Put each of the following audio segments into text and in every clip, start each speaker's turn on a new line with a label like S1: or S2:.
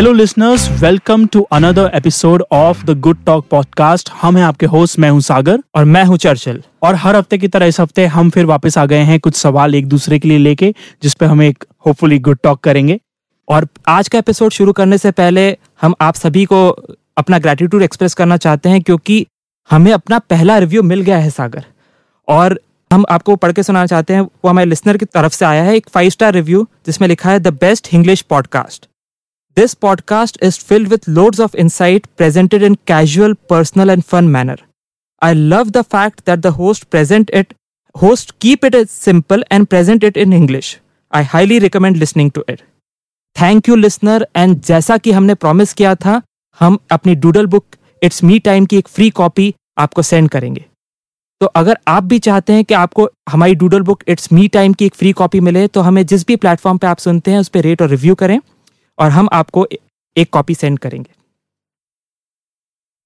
S1: Hello listeners welcome to another episode of the good talk podcast हम हैं आपके host मैं हूँ सागर।
S2: और मैं हूँ चर्चिल।
S1: और हर हफ़्ते की तरह इस हफ़्ते हम फिर वापस आ गए हैं कुछ सवाल एक दूसरे के लिए लेके जिस पे हम एक होपफुली गुड टॉक करेंगे।
S2: और आज का एपिसोड शुरू करने से पहले हम आप सभी को अपना ग्रेटिट्यूड एक्सप्रेस करना चाहते हैं क्योंकि हमें अपना पहला रिव्यू मिल गया है सागर। और हम आपको पढ़ के सुनाना चाहते हैं वो हमारे लिसनर की तरफ़ से आया है एक फाइव स्टार रिव्यू जिसमें लिखा है the best English podcast This podcast is filled with loads of insight presented in casual, personal, and fun manner. I love the fact that the host present it host keep it simple and present it in English. I highly recommend listening to it. Thank you listener and जैसा कि हमने promise किया था हम अपनी doodle book it's me time की एक free copy आपको सेंड करेंगे तो अगर आप भी चाहते हैं कि आपको हमारी doodle book it's me time की एक फ्री कॉपी मिले तो हमें जिस भी प्लेटफॉर्म पे आप सुनते हैं उस पर रेट और रिव्यू करें और हम आपको एक कॉपी सेंड करेंगे।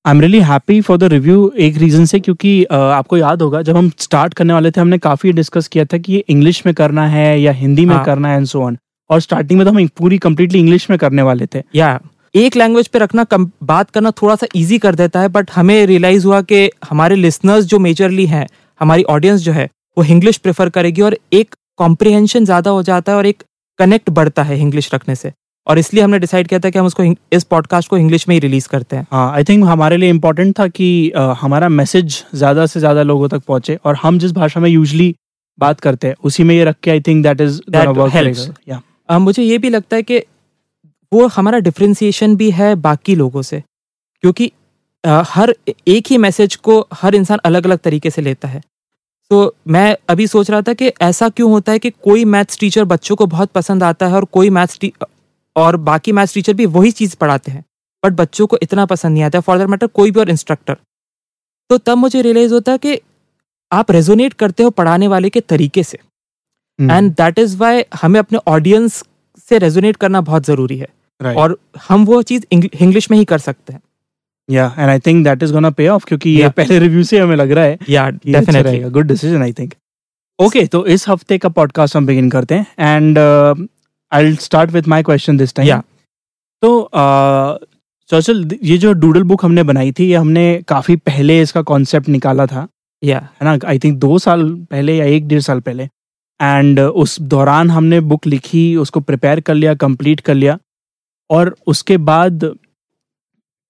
S1: I am really happy for the review एक रीज़न से क्योंकि आपको याद होगा जब हम स्टार्ट करने वाले थे हमने काफ़ी डिस्कस किया था कि ये इंग्लिश में करना है या हिंदी में हाँ. करना है एंड सो ऑन और स्टार्टिंग में तो हम पूरी कंप्लीटली इंग्लिश में करने वाले थे।
S2: या एक लैंग्वेज पे रखना कम, बात करना थोड़ा सा इजी कर देता है बट हमें रियलाइज़ हुआ कि हमारे लिसनर्स जो मेजरली हैं हमारी ऑडियंस जो है वो इंग्लिश प्रेफर करेगी और एक कॉम्प्रिहेंशन ज़्यादा हो जाता है और एक कनेक्ट बढ़ता है इंग्लिश रखने से। और इसलिए हमने डिसाइड किया था कि हम उसको इस पॉडकास्ट को इंग्लिश में ही रिलीज़ करते हैं।
S1: हाँ आई थिंक हमारे लिए इम्पोर्टेंट था कि आ, हमारा मैसेज ज़्यादा से ज़्यादा लोगों तक पहुँचे और हम जिस भाषा में यूजली बात करते हैं उसी में ये रख के आई थिंक दैट इज़
S2: मुझे ये भी लगता है कि वो हमारा डिफ्रेंसिएशन भी है बाकी लोगों से क्योंकि आ, हर एक ही मैसेज को हर इंसान अलग अलग तरीके से लेता है। तो मैं अभी सोच रहा था कि ऐसा क्यों होता है कि कोई मैथ्स टीचर बच्चों को बहुत पसंद आता है और कोई मैथ्स और बाकी मैथ्स टीचर भी वही चीज़ पढ़ाते हैं बट बच्चों को इतना पसंद नहीं आता। फॉर दैट मैटर कोई भी और इंस्ट्रक्टर तो तब मुझे रियलाइज़ होता है कि आप रेजोनेट करते हो पढ़ाने वाले के तरीके से। एंड दैट इज़ वाई हमें अपने ऑडियंस से रेजोनेट करना बहुत ज़रूरी है। Right. और हम वो चीज़ इंग्लिश में ही कर सकते हैं।
S1: या and I think that is gonna pay off क्योंकि yeah. ये पहले रिव्यू से हमें लग रहा है
S2: yeah definitely
S1: good decision I think okay तो इस हफ़्ते का पॉडकास्ट हम बिगिन करते हैं। And I start with my question this time तो चर्चल ये जो डूडल बुक हमने बनाई थी ये हमने काफ़ी पहले इसका कॉन्सेप्ट निकाला था।
S2: या
S1: है ना? आई थिंक दो साल पहले या एक डेढ़ साल पहले। एंड उस दौरान हमने बुक लिखी उसको प्रिपेयर कर लिया कंप्लीट कर लिया। और उसके बाद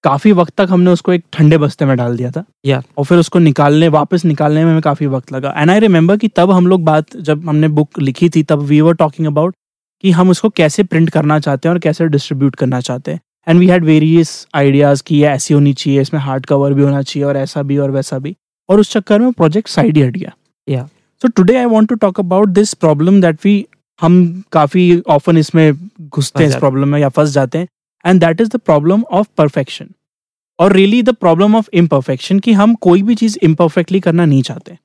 S1: काफ़ी वक्त तक हमने उसको एक ठंडे बस्ते में डाल दिया था।
S2: या yeah.
S1: और फिर उसको निकालने वापस निकालने में हमें काफ़ी वक्त लगा। एंड आई रिमेम्बर कि तब हम लोग बात जब हमने बुक लिखी थी तब वी वर टॉकिंग अबाउट कि हम उसको कैसे प्रिंट करना चाहते हैं और कैसे डिस्ट्रीब्यूट करना चाहते हैं। And we had various ideas कि ये ऐसी होनी चाहिए इसमें हार्ड कवर भी होना चाहिए और ऐसा भी और वैसा भी। और उस चक्कर में प्रोजेक्ट साइड ही हट गया। Yeah so today I want to talk about this problem that we हम काफ़ी ऑफन इसमें घुसते हैं इस प्रॉब्लम में या फंस जाते हैं। And that is the problem of perfection और really the problem of imperfection कि हम कोई भी चीज़ इम्परफेक्टली करना नहीं चाहते।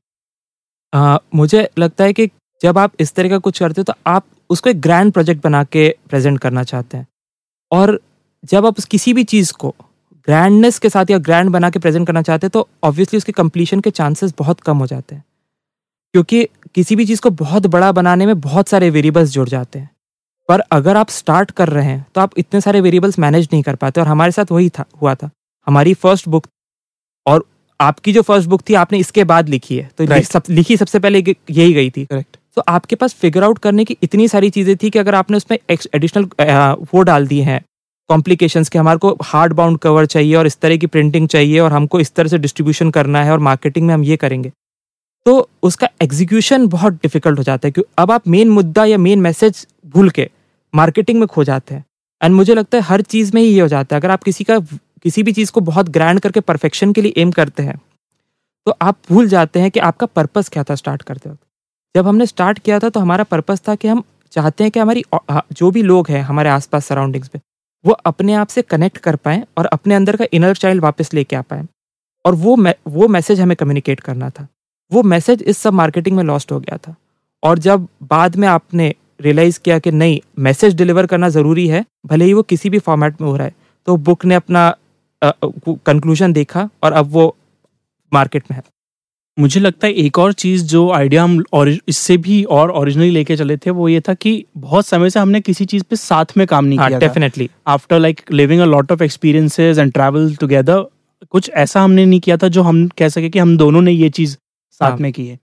S2: uh, मुझे लगता है कि जब आप इस तरह का कुछ करते हो तो आप उसको एक ग्रैंड प्रोजेक्ट बना के प्रेजेंट करना चाहते हैं। और जब आप किसी भी चीज़ को ग्रैंडनेस के साथ या ग्रैंड बना के प्रेजेंट करना चाहते हैं तो ऑब्वियसली उसके कंप्लीशन के चांसेस बहुत कम हो जाते हैं। क्योंकि किसी भी चीज़ को बहुत बड़ा बनाने में बहुत सारे वेरिएबल्स जुड़ जाते हैं। पर अगर आप स्टार्ट कर रहे हैं तो आप इतने सारे वेरिएबल्स मैनेज नहीं कर पाते और हमारे साथ वही था हुआ था। हमारी फ़र्स्ट बुक और आपकी जो फ़र्स्ट बुक थी आपने इसके बाद लिखी है। तो right. सब, लिखी सबसे पहले यही गई थी।
S1: करेक्ट
S2: तो आपके पास फिगर आउट करने की इतनी सारी चीज़ें थी कि अगर आपने उसमें एडिशनल वो डाल दिए हैं कॉम्प्लिकेशंस के हमारे को हार्ड बाउंड कवर चाहिए और इस तरह की प्रिंटिंग चाहिए और हमको इस तरह से डिस्ट्रीब्यूशन करना है और मार्केटिंग में हम ये करेंगे। तो उसका एग्जीक्यूशन बहुत डिफ़िकल्ट हो जाता है क्योंकि अब आप मेन मुद्दा या मेन मैसेज भूल के मार्केटिंग में खो जाते हैं। एंड मुझे लगता है हर चीज़ में ही ये हो जाता है। अगर आप किसी का, किसी भी चीज़ को बहुत ग्रैंड करके परफेक्शन के लिए एम करते हैं तो आप भूल जाते हैं कि आपका पर्पस क्या था स्टार्ट करते वक्त। जब हमने स्टार्ट किया था तो हमारा पर्पस था कि हम चाहते हैं कि हमारी जो भी लोग हैं हमारे आसपास सराउंडिंग्स में वो अपने आप से कनेक्ट कर पाएँ और अपने अंदर का इनर चाइल्ड वापस लेके आ पाए। और वो वो मैसेज हमें कम्युनिकेट करना था। वो मैसेज इस सब मार्केटिंग में लॉस्ट हो गया था। और जब बाद में आपने रियलाइज़ किया कि नहीं मैसेज डिलीवर करना ज़रूरी है, भले ही वो किसी भी फॉर्मेट में हो रहा है तो बुक ने अपना कंक्लूजन देखा और अब वो मार्केट में है।
S1: मुझे लगता है एक और चीज़ जो आइडिया हम और इससे भी और ओरिजिनली लेके चले थे वो ये था कि बहुत समय से हमने किसी चीज़ पे साथ में काम नहीं
S2: हाँ
S1: किया
S2: definitely
S1: after like living a lot of experiences and travel together कुछ ऐसा हमने नहीं किया था जो हम कह सके कि हम दोनों ने ये चीज़ साथ
S2: हाँ।
S1: में की है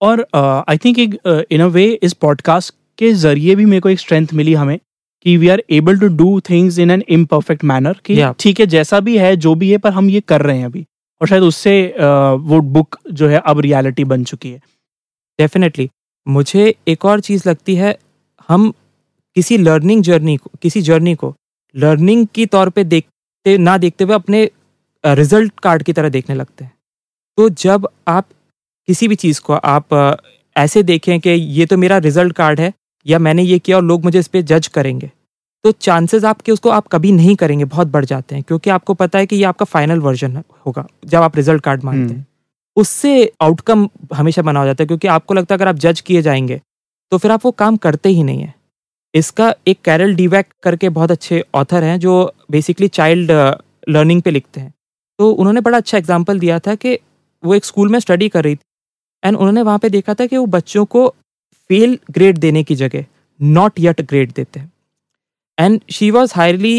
S1: और आई थिंक एक इन अ वे इस पॉडकास्ट के ज़रिए भी मेरे को एक स्ट्रेंथ मिली हमें कि we are able to do things in an imperfect manner कि
S2: Yeah.
S1: ठीक है जैसा भी है जो भी है पर हम ये कर रहे हैं अभी और शायद उससे वो बुक जो है अब रियलिटी बन चुकी है।
S2: डेफिनेटली मुझे एक और चीज़ लगती है, हम किसी लर्निंग जर्नी को, किसी जर्नी को लर्निंग की तौर पे देखते, ना देखते हुए अपने रिज़ल्ट कार्ड की तरह देखने लगते हैं। तो जब आप किसी भी चीज़ को, आप ऐसे देखें कि ये तो मेरा रिज़ल्ट कार्ड है, या मैंने ये किया और लोग मुझे इस पर जज करेंगे तो चांसेस आपके उसको आप कभी नहीं करेंगे बहुत बढ़ जाते हैं क्योंकि आपको पता है कि ये आपका फाइनल वर्जन होगा जब आप रिज़ल्ट कार्ड मांगते हैं। उससे आउटकम हमेशा बना हो जाता है क्योंकि आपको लगता है अगर आप जज किए जाएँगे तो फिर आप वो काम करते ही नहीं है। इसका एक कैरल डीवैक करके बहुत अच्छे ऑथर हैं जो बेसिकली चाइल्ड लर्निंग पे लिखते हैं। तो उन्होंने बड़ा अच्छा एग्ज़ाम्पल दिया था कि वो एक स्कूल में स्टडी कर रही थी एंड उन्होंने वहाँ पे देखा था कि वो बच्चों को फेल ग्रेड देने की जगह नॉट यट ग्रेड देते हैं। And she was highly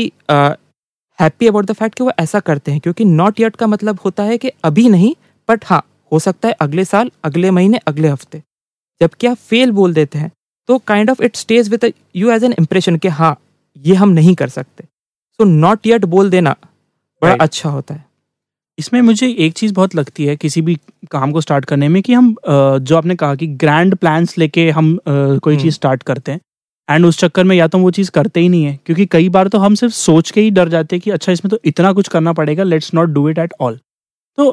S2: happy about the fact कि वो ऐसा करते हैं क्योंकि नॉट यट का मतलब होता है कि अभी नहीं बट हाँ हो सकता है अगले साल अगले महीने अगले हफ़्ते जबकि आप फेल बोल देते हैं तो kind of it stays with you as an impression कि हाँ ये हम नहीं कर सकते सो नॉट येट बोल देना बड़ा
S1: Right.
S2: अच्छा होता है
S1: इसमें मुझे एक चीज़ बहुत लगती है किसी भी काम को स्टार्ट करने में कि हम जो आपने कहा कि ग्रैंड प्लान्स लेके हम कोई
S2: हम्म।
S1: चीज़ स्टार्ट करते हैं एंड उस चक्कर में या तो हम वो चीज़ करते ही नहीं है क्योंकि कई बार तो हम सिर्फ़ सोच के ही डर जाते हैं कि अच्छा इसमें तो इतना कुछ करना पड़ेगा let's not do it at all तो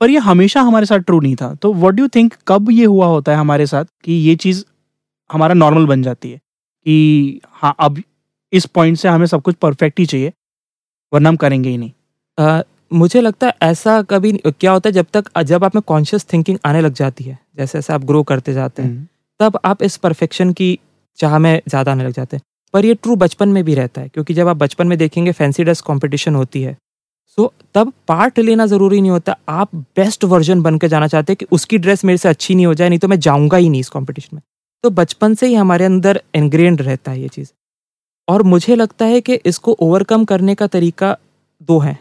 S1: पर ये हमेशा हमारे साथ ट्रू नहीं था। तो व्हाट डू थिंक कब ये हुआ होता है हमारे साथ कि ये चीज़ हमारा नॉर्मल बन जाती है? कि हाँ अब इस पॉइंट से हमें सब कुछ परफेक्ट ही चाहिए वरना हम करेंगे ही नहीं।
S2: अ, मुझे लगता है ऐसा कभी क्या होता है जब तक जब आप में कॉन्शियस थिंकिंग आने लग जाती है जैसे जैसे आप ग्रो करते जाते हैं तब आप इस परफेक्शन की चाह में ज़्यादा आने लग जाते हैं। पर ये ट्रू बचपन में भी रहता है, क्योंकि जब आप बचपन में देखेंगे फैंसी ड्रेस कंपटीशन होती है। सो तब पार्ट लेना ज़रूरी नहीं होता। आप बेस्ट वर्जन बन के जाना चाहते हैं कि उसकी ड्रेस मेरे से अच्छी नहीं हो जाए, नहीं तो मैं जाऊँगा ही नहीं इस कॉम्पिटिशन में। तो बचपन से ही हमारे अंदर इनग्रेंड रहता है ये चीज़। और मुझे लगता है कि इसको ओवरकम करने का तरीका दो हैं।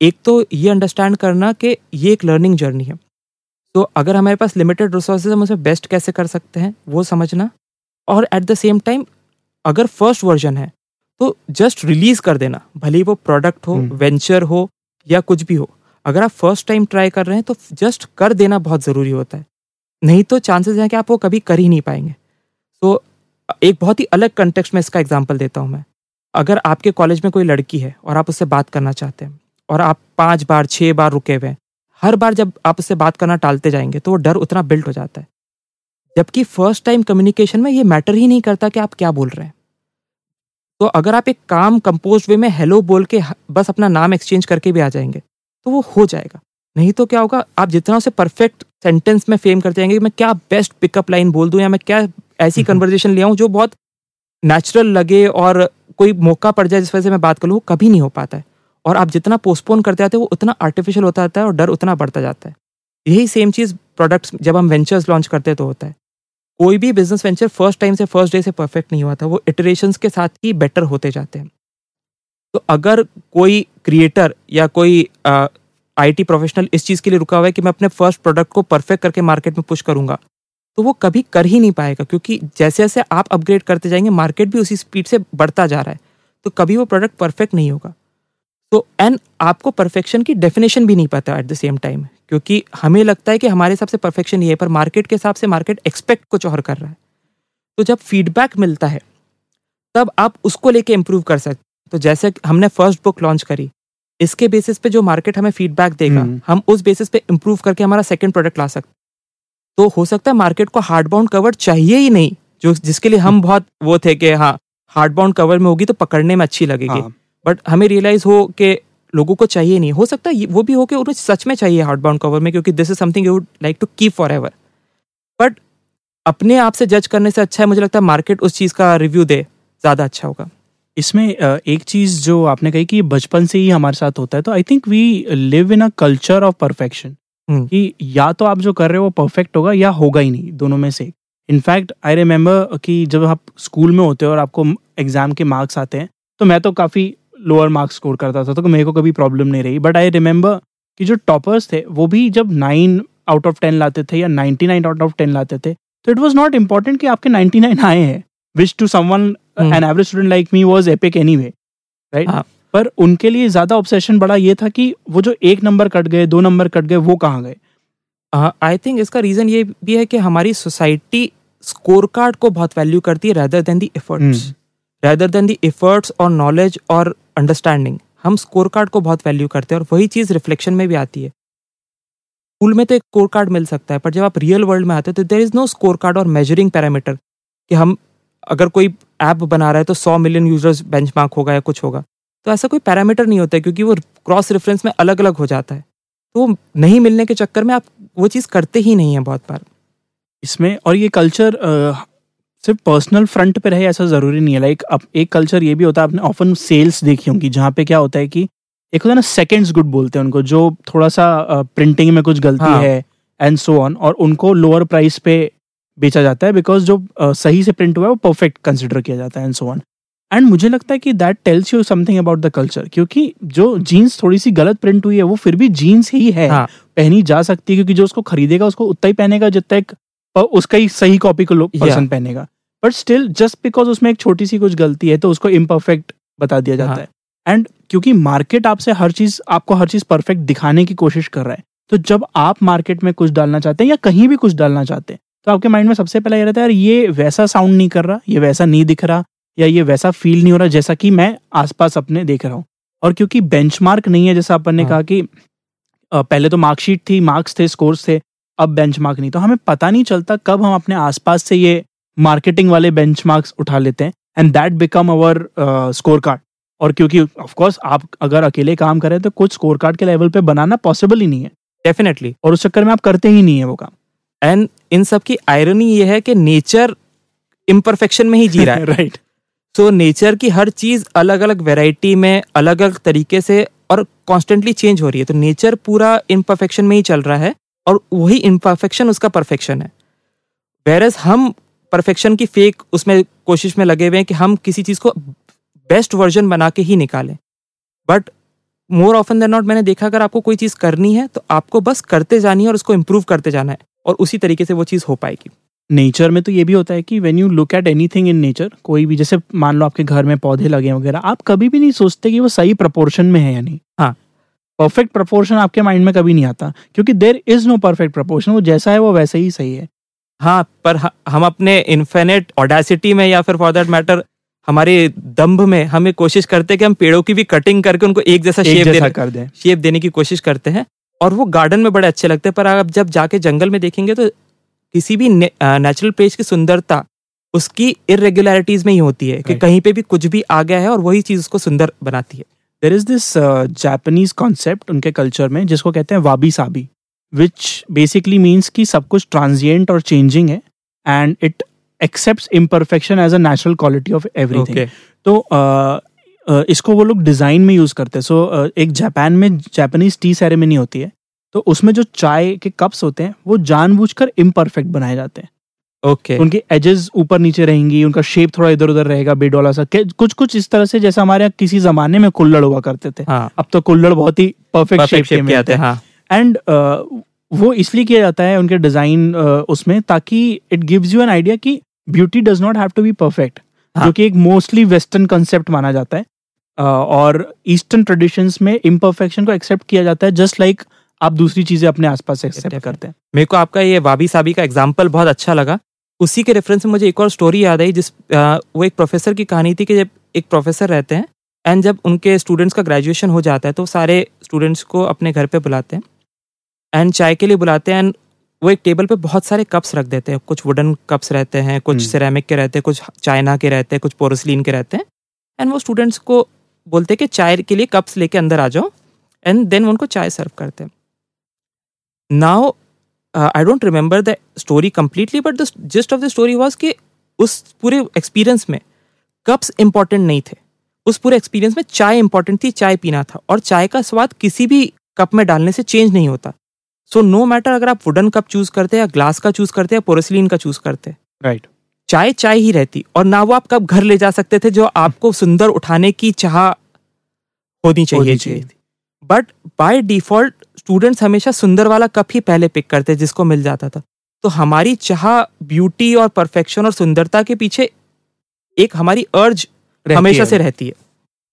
S2: एक तो ये अंडरस्टैंड करना कि ये एक लर्निंग जर्नी है। तो अगर हमारे पास लिमिटेड रिसोर्सेज हम उसे बेस्ट कैसे कर सकते हैं, वो समझना। और एट द सेम टाइम अगर फ़र्स्ट वर्जन है तो जस्ट रिलीज़ कर देना। भले ही वो प्रोडक्ट हो
S1: हम्म।
S2: वेंचर हो या कुछ भी हो। अगर आप फ़र्स्ट टाइम ट्राई कर रहे हैं तो जस्ट कर देना बहुत ज़रूरी होता है। नहीं तो चांसेस हैं कि आप वो कभी कर ही नहीं पाएँगे। तो एक बहुत ही अलग कंटेक्स्ट में इसका एग्जांपल देता हूँ मैं। अगर आपके कॉलेज में कोई लड़की है और आप उससे बात करना चाहते हैं और आप पाँच बार छः बार रुके हुए हैं हर बार जब आप उससे बात करना टालते जाएँगे तो वो डर उतना बिल्ट हो जाता है। जबकि फ़र्स्ट टाइम कम्युनिकेशन में ये मैटर ही नहीं करता कि आप क्या बोल रहे हैं। तो अगर आप एक काम कंपोज वे में हेलो बोल के बस अपना नाम एक्सचेंज करके भी आ जाएँगे तो वो हो जाएगा। नहीं तो क्या होगा आप जितना उसे परफेक्ट सेंटेंस में फेम करते जाएँगे मैं क्या बेस्ट पिकअप लाइन बोल दूँ या मैं क्या ऐसी
S1: हम्म।
S2: कन्वर्जेशन ले आऊँ जो बहुत नेचुरल लगे और कोई मौका पड़ जाए जिस वजह से मैं बात कर लूँ वो कभी नहीं हो पाता है। और आप जितना पोस्टपोन करते जाते हैं वो उतना आर्टिफिशियल होता जाता है और डर उतना बढ़ता जाता है। यही सेम चीज़ प्रोडक्ट्स जब हम वेंचर्स लॉन्च करते तो होता है। कोई भी बिज़नेस वेंचर फ़र्स्ट टाइम से फ़र्स्ट डे से परफेक्ट नहीं हुआ था, वो इटरेशंस के साथ ही बेटर होते जाते हैं। तो अगर कोई क्रिएटर या कोई आईटी प्रोफेशनल इस चीज़ के लिए रुका हुआ है कि मैं अपने फ़र्स्ट प्रोडक्ट को परफेक्ट करके मार्केट में पुश करूँगा तो वो कभी कर ही नहीं पाएगा, क्योंकि जैसे जैसे आप अपग्रेड करते जाएँगे मार्केट भी उसी स्पीड से बढ़ता जा रहा है तो कभी वो प्रोडक्ट परफेक्ट नहीं होगा। तो एंड आपको परफेक्शन की डेफिनेशन भी नहीं पता एट द सेम टाइम क्योंकि हमें लगता है कि हमारे हिसाब से परफेक्शन ये है पर मार्केट के हिसाब से मार्केट एक्सपेक्ट कुछ और कर रहा है। तो जब फीडबैक मिलता है तब आप उसको लेके इम्प्रूव कर सकते तो जैसे हमने फ़र्स्ट बुक लॉन्च करी इसके बेसिस पे जो मार्केट हमें फीडबैक देगा
S1: हम्म।
S2: हम उस बेसिस पे इम्प्रूव करके हमारा सेकंड प्रोडक्ट ला सकते तो हो सकता है मार्केट को हार्ड बाउंड कवर चाहिए ही नहीं जो जिसके लिए हम बहुत वो थे कि हाँ हार्ड बाउंड कवर में होगी तो पकड़ने में अच्छी लगेगी।
S1: हाँ।
S2: बट हमें रियलाइज़ हो कि लोगों को चाहिए नहीं। हो सकता है वो भी हो कि उन्हें सच में चाहिए हार्ड बाउंड कवर में क्योंकि this is something you would like to keep forever but अपने आप से जज करने से अच्छा है मुझे लगता है मार्केट उस चीज़ का रिव्यू दे ज़्यादा अच्छा होगा।
S1: इसमें एक चीज़ जो आपने कही कि बचपन से ही हमारे साथ होता है तो I think we live in a culture of perfection. कि या तो आप जो कर रहे हो वो परफेक्ट होगा या होगा ही नहीं दोनों में से इनफैक्ट आई रिमेम्बर कि जब आप स्कूल में होते हो और आपको एग्ज़ाम के मार्क्स आते हैं तो मैं तो काफ़ी लोअर मार्क्स स्कोर करता था तो मेरे को कभी प्रॉब्लम नहीं रही बट आई रिमेंबर कि जो टॉपर्स थे वो भी जब नाइन आउट ऑफ़ टेन लाते थे या ninety nine out of ten लाते थे तो इट वॉज़ नॉट इंपॉर्टेंट कि आपके नाइन्टी नाइन आए हैं which to someone. An average student like me was epic anyway right
S2: हाँ।
S1: पर उनके लिए ज़्यादा ऑब्सेशन बड़ा ये था कि वो जो एक नंबर कट गए दो नंबर कट गए वो कहाँ गए
S2: आई थिंक इसका रीजन ये भी है कि हमारी सोसाइटी स्कोर कार्ड को बहुत वैल्यू करती है rather than the efforts. Rather than the efforts और नॉलेज और अंडरस्टैंडिंग हम स्कोर कार्ड को बहुत वैल्यू करते हैं और वही चीज़ रिफ्लेक्शन में भी आती है। स्कूल में तो एक स्कोर कार्ड मिल सकता है, पर जब आप रियल वर्ल्ड में आते हो तो there is no score card और मेजरिंग पैरामीटर कि हम अगर कोई ऐप बना रहा है तो सौ मिलियन यूज़र्स बेंचमार्क होगा या कुछ होगा। तो ऐसा कोई पैरामीटर नहीं होता है क्योंकि वो क्रॉस रेफरेंस में अलग अलग हो जाता है। तो नहीं मिलने के चक्कर में आप वो चीज़ करते ही नहीं है बहुत बार।
S1: इसमें और ये कल्चर सिर्फ़ पर्सनल फ्रंट पे रहे ऐसा ज़रूरी नहीं है। लाइक अब एक कल्चर ये भी होता है आपने ऑफन सेल्स देखी होंगी जहाँ पे क्या होता है कि एक होता है ना सेकेंड्स गुड बोलते हैं उनको जो थोड़ा सा प्रिंटिंग में कुछ गलती
S2: हाँ।
S1: है एंड सो ऑन और उनको लोअर प्राइस पे बेचा जाता है बिकॉज़ जो अ, सही से प्रिंट हुआ है वो परफेक्ट कंसिडर किया जाता है एंड सो ऑन एंड मुझे लगता है कि that tells you something about the culture क्योंकि जो जीन्स थोड़ी सी गलत प्रिंट हुई है वो फिर भी जीन्स ही है।
S2: हाँ।
S1: पहनी जा सकती है क्योंकि जो उसको खरीदेगा उसको उतना ही पहनेगा जितना एक अ, उसका ही सही कॉपी को लोग
S2: Yeah.
S1: पर्सन पहनेगा बट स्टिल जस्ट बिकॉज़ उसमें एक छोटी सी कुछ गलती है तो उसको इम्परफेक्ट बता दिया जाता
S2: हाँ.
S1: है एंड क्योंकि मार्केट आपसे हर चीज़ आपको हर चीज़ परफेक्ट दिखाने की कोशिश कर रहा है तो जब आप मार्केट में कुछ डालना चाहते हैं या कहीं भी कुछ डालना चाहते हैं तो आपके माइंड में सबसे पहले ये रहता है यार ये वैसा साउंड नहीं कर रहा ये वैसा नहीं दिख रहा या ये वैसा फील नहीं हो रहा जैसा कि मैं आसपास अपने देख रहा हूँ और क्योंकि बेंचमार्क नहीं है जैसा अपन ने
S2: हाँ.
S1: कहा कि पहले तो मार्कशीट थी मार्क्स थे स्कोर्स थे अब बेंचमार्क नहीं तो हमें पता नहीं चलता कब हम अपने आसपास से ये मार्केटिंग वाले बेंचमार्क्स उठा लेते हैं and that become our score card और क्योंकि ऑफ़ कोर्स आप अगर अकेले काम करें तो कुछ स्कोर कार्ड के लेवल पे बनाना पॉसिबल ही नहीं है।
S2: डेफिनेटली
S1: और उस चक्कर में आप करते ही नहीं है वो काम।
S2: एंड इन सब की आयरनी ये है कि नेचर इम्परफेक्शन में ही जी रहा है।
S1: राइट
S2: सो नेचर की हर चीज़ अलग अलग वेराइटी में अलग अलग तरीके से और कॉन्स्टेंटली चेंज हो रही है। तो नेचर पूरा इम्परफेक्शन में ही चल रहा है। और वही इम्परफेक्शन उसका परफेक्शन है। वेरस हम परफेक्शन की फेक उसमें कोशिश में लगे हुए हैं कि हम किसी चीज़ को बेस्ट वर्जन बना के ही निकालें। But more often than not मैंने देखा अगर आपको कोई चीज़ करनी है तो आपको बस करते जानी है और उसको इम्प्रूव करते जाना है और उसी तरीके से वो चीज़ हो पाएगी।
S1: नेचर में तो ये भी होता है कि when you look at anything in nature कोई भी जैसे मान लो आपके घर में पौधे लगे वगैरह आप कभी भी नहीं सोचते कि वो सही प्रपोर्शन में है या नहीं।
S2: हाँ।
S1: परफेक्ट प्रपोर्शन आपके माइंड में कभी नहीं आता क्योंकि there is no perfect proportion वो जैसा है वो वैसे ही सही है।
S2: हाँ पर हम अपने इन्फिनिट ऑडेसिटी में या फिर फॉर दैट मैटर हमारे दम्भ में हमें कोशिश करते हैं कि हम पेड़ों की भी कटिंग करके उनको एक जैसा शेप देने
S1: कर दें।
S2: शेप देने की कोशिश करते हैं और वो गार्डन में बड़े अच्छे लगते हैं पर आप जब जाके जंगल में देखेंगे तो किसी भी नेचुरल प्लेस की सुंदरता उसकी इरेगुलरिटीज में ही होती है कि कहीं पे भी कुछ भी आ गया है और वही चीज़ उसको सुंदर बनाती है।
S1: There is this Japanese concept उनके कल्चर में जिसको कहते हैं wabi sabi which basically means कि सब कुछ ट्रांजिएंट और चेंजिंग है and it accept imperfection as a natural quality of everything तो अ, अ, इसको वो लोग डिज़ाइन में यूज़ करते हैं। सो uh, एक जापान में जापानीज टी सेरेमनी होती है तो उसमें जो चाय के कप्स होते हैं वो जानबूझकर इम्परफेक्ट बनाए जाते हैं।
S2: Okay okay.
S1: उनकी एजेस ऊपर नीचे रहेंगी उनका शेप थोड़ा इधर उधर रहेगा बेडोला सा। कुछ कुछ इस तरह से जैसे हमारे यहाँ किसी जमाने में कुल्लड़ हुआ करते थे।
S2: हाँ।
S1: अब तो कुल्लड़ बहुत ही परफेक्ट शेप
S2: शेप के आते हैं
S1: हैं।
S2: हाँ।
S1: एंड वो इसलिए किया जाता है उनके डिज़ाइन उसमें ताकि it gives you an idea कि beauty does not have to be perfect
S2: हाँ।
S1: जो कि एक मोस्टली वेस्टर्न कंसेप्ट माना जाता है। अ, और ईस्टर्न ट्रेडिशंस में इम्परफेक्शन को एक्सेप्ट किया जाता है जस्ट लाइक आप दूसरी चीज़ें अपने आसपास एक्सेप्ट. करते हैं।
S2: मेरे को आपका ये वाबी साबी का एग्ज़ाम्पल बहुत अच्छा लगा। उसी के रेफरेंस में मुझे एक और स्टोरी याद आई जिस आ, वो एक प्रोफेसर की कहानी थी कि जब एक प्रोफेसर रहते हैं एंड जब उनके स्टूडेंट्स का ग्रेजुएशन हो जाता है तो सारे स्टूडेंट्स को अपने घर पे बुलाते हैं एंड चाय के लिए बुलाते हैं एंड वो एक टेबल पे बहुत सारे कप्स रख देते हैं कुछ वुडन कप्स रहते हैं कुछ
S1: हम्म।
S2: सिरेमिक के रहते हैं कुछ चाइना के रहते हैं कुछ पोरोसलिन के रहते हैं एंड वो स्टूडेंट्स को बोलते हैं कि चाय के लिए कप्स लेके अंदर आ जाओ एंड देन उनको चाय सर्व करते हैं now I don't remember the story completely but the gist of the story was कि उस पूरे एक्सपीरियंस में कप्स इंपॉर्टेंट नहीं थे उस पूरे एक्सपीरियंस में चाय इंपॉर्टेंट थी चाय पीना था और चाय का स्वाद किसी भी कप में डालने से चेंज नहीं होता सो नो मैटर अगर आप वुडन कप चूज़ करते हैं या ग्लास का चूज़ करते हैं या पोरेसलिन का चूज़ करते हैं
S1: राइट right.
S2: चाय चाय ही रहती और ना वो आप कब घर ले जा सकते थे जो आपको सुंदर उठाने की चाह होनी चाहिए
S1: चाहिए।
S2: बट बाय डिफ़ॉल्ट स्टूडेंट्स हमेशा सुंदर वाला कप ही पहले पिक करते जिसको मिल जाता था। तो हमारी चाह ब्यूटी और परफेक्शन और सुंदरता के पीछे एक हमारी अर्ज़ हमेशा से रहती है।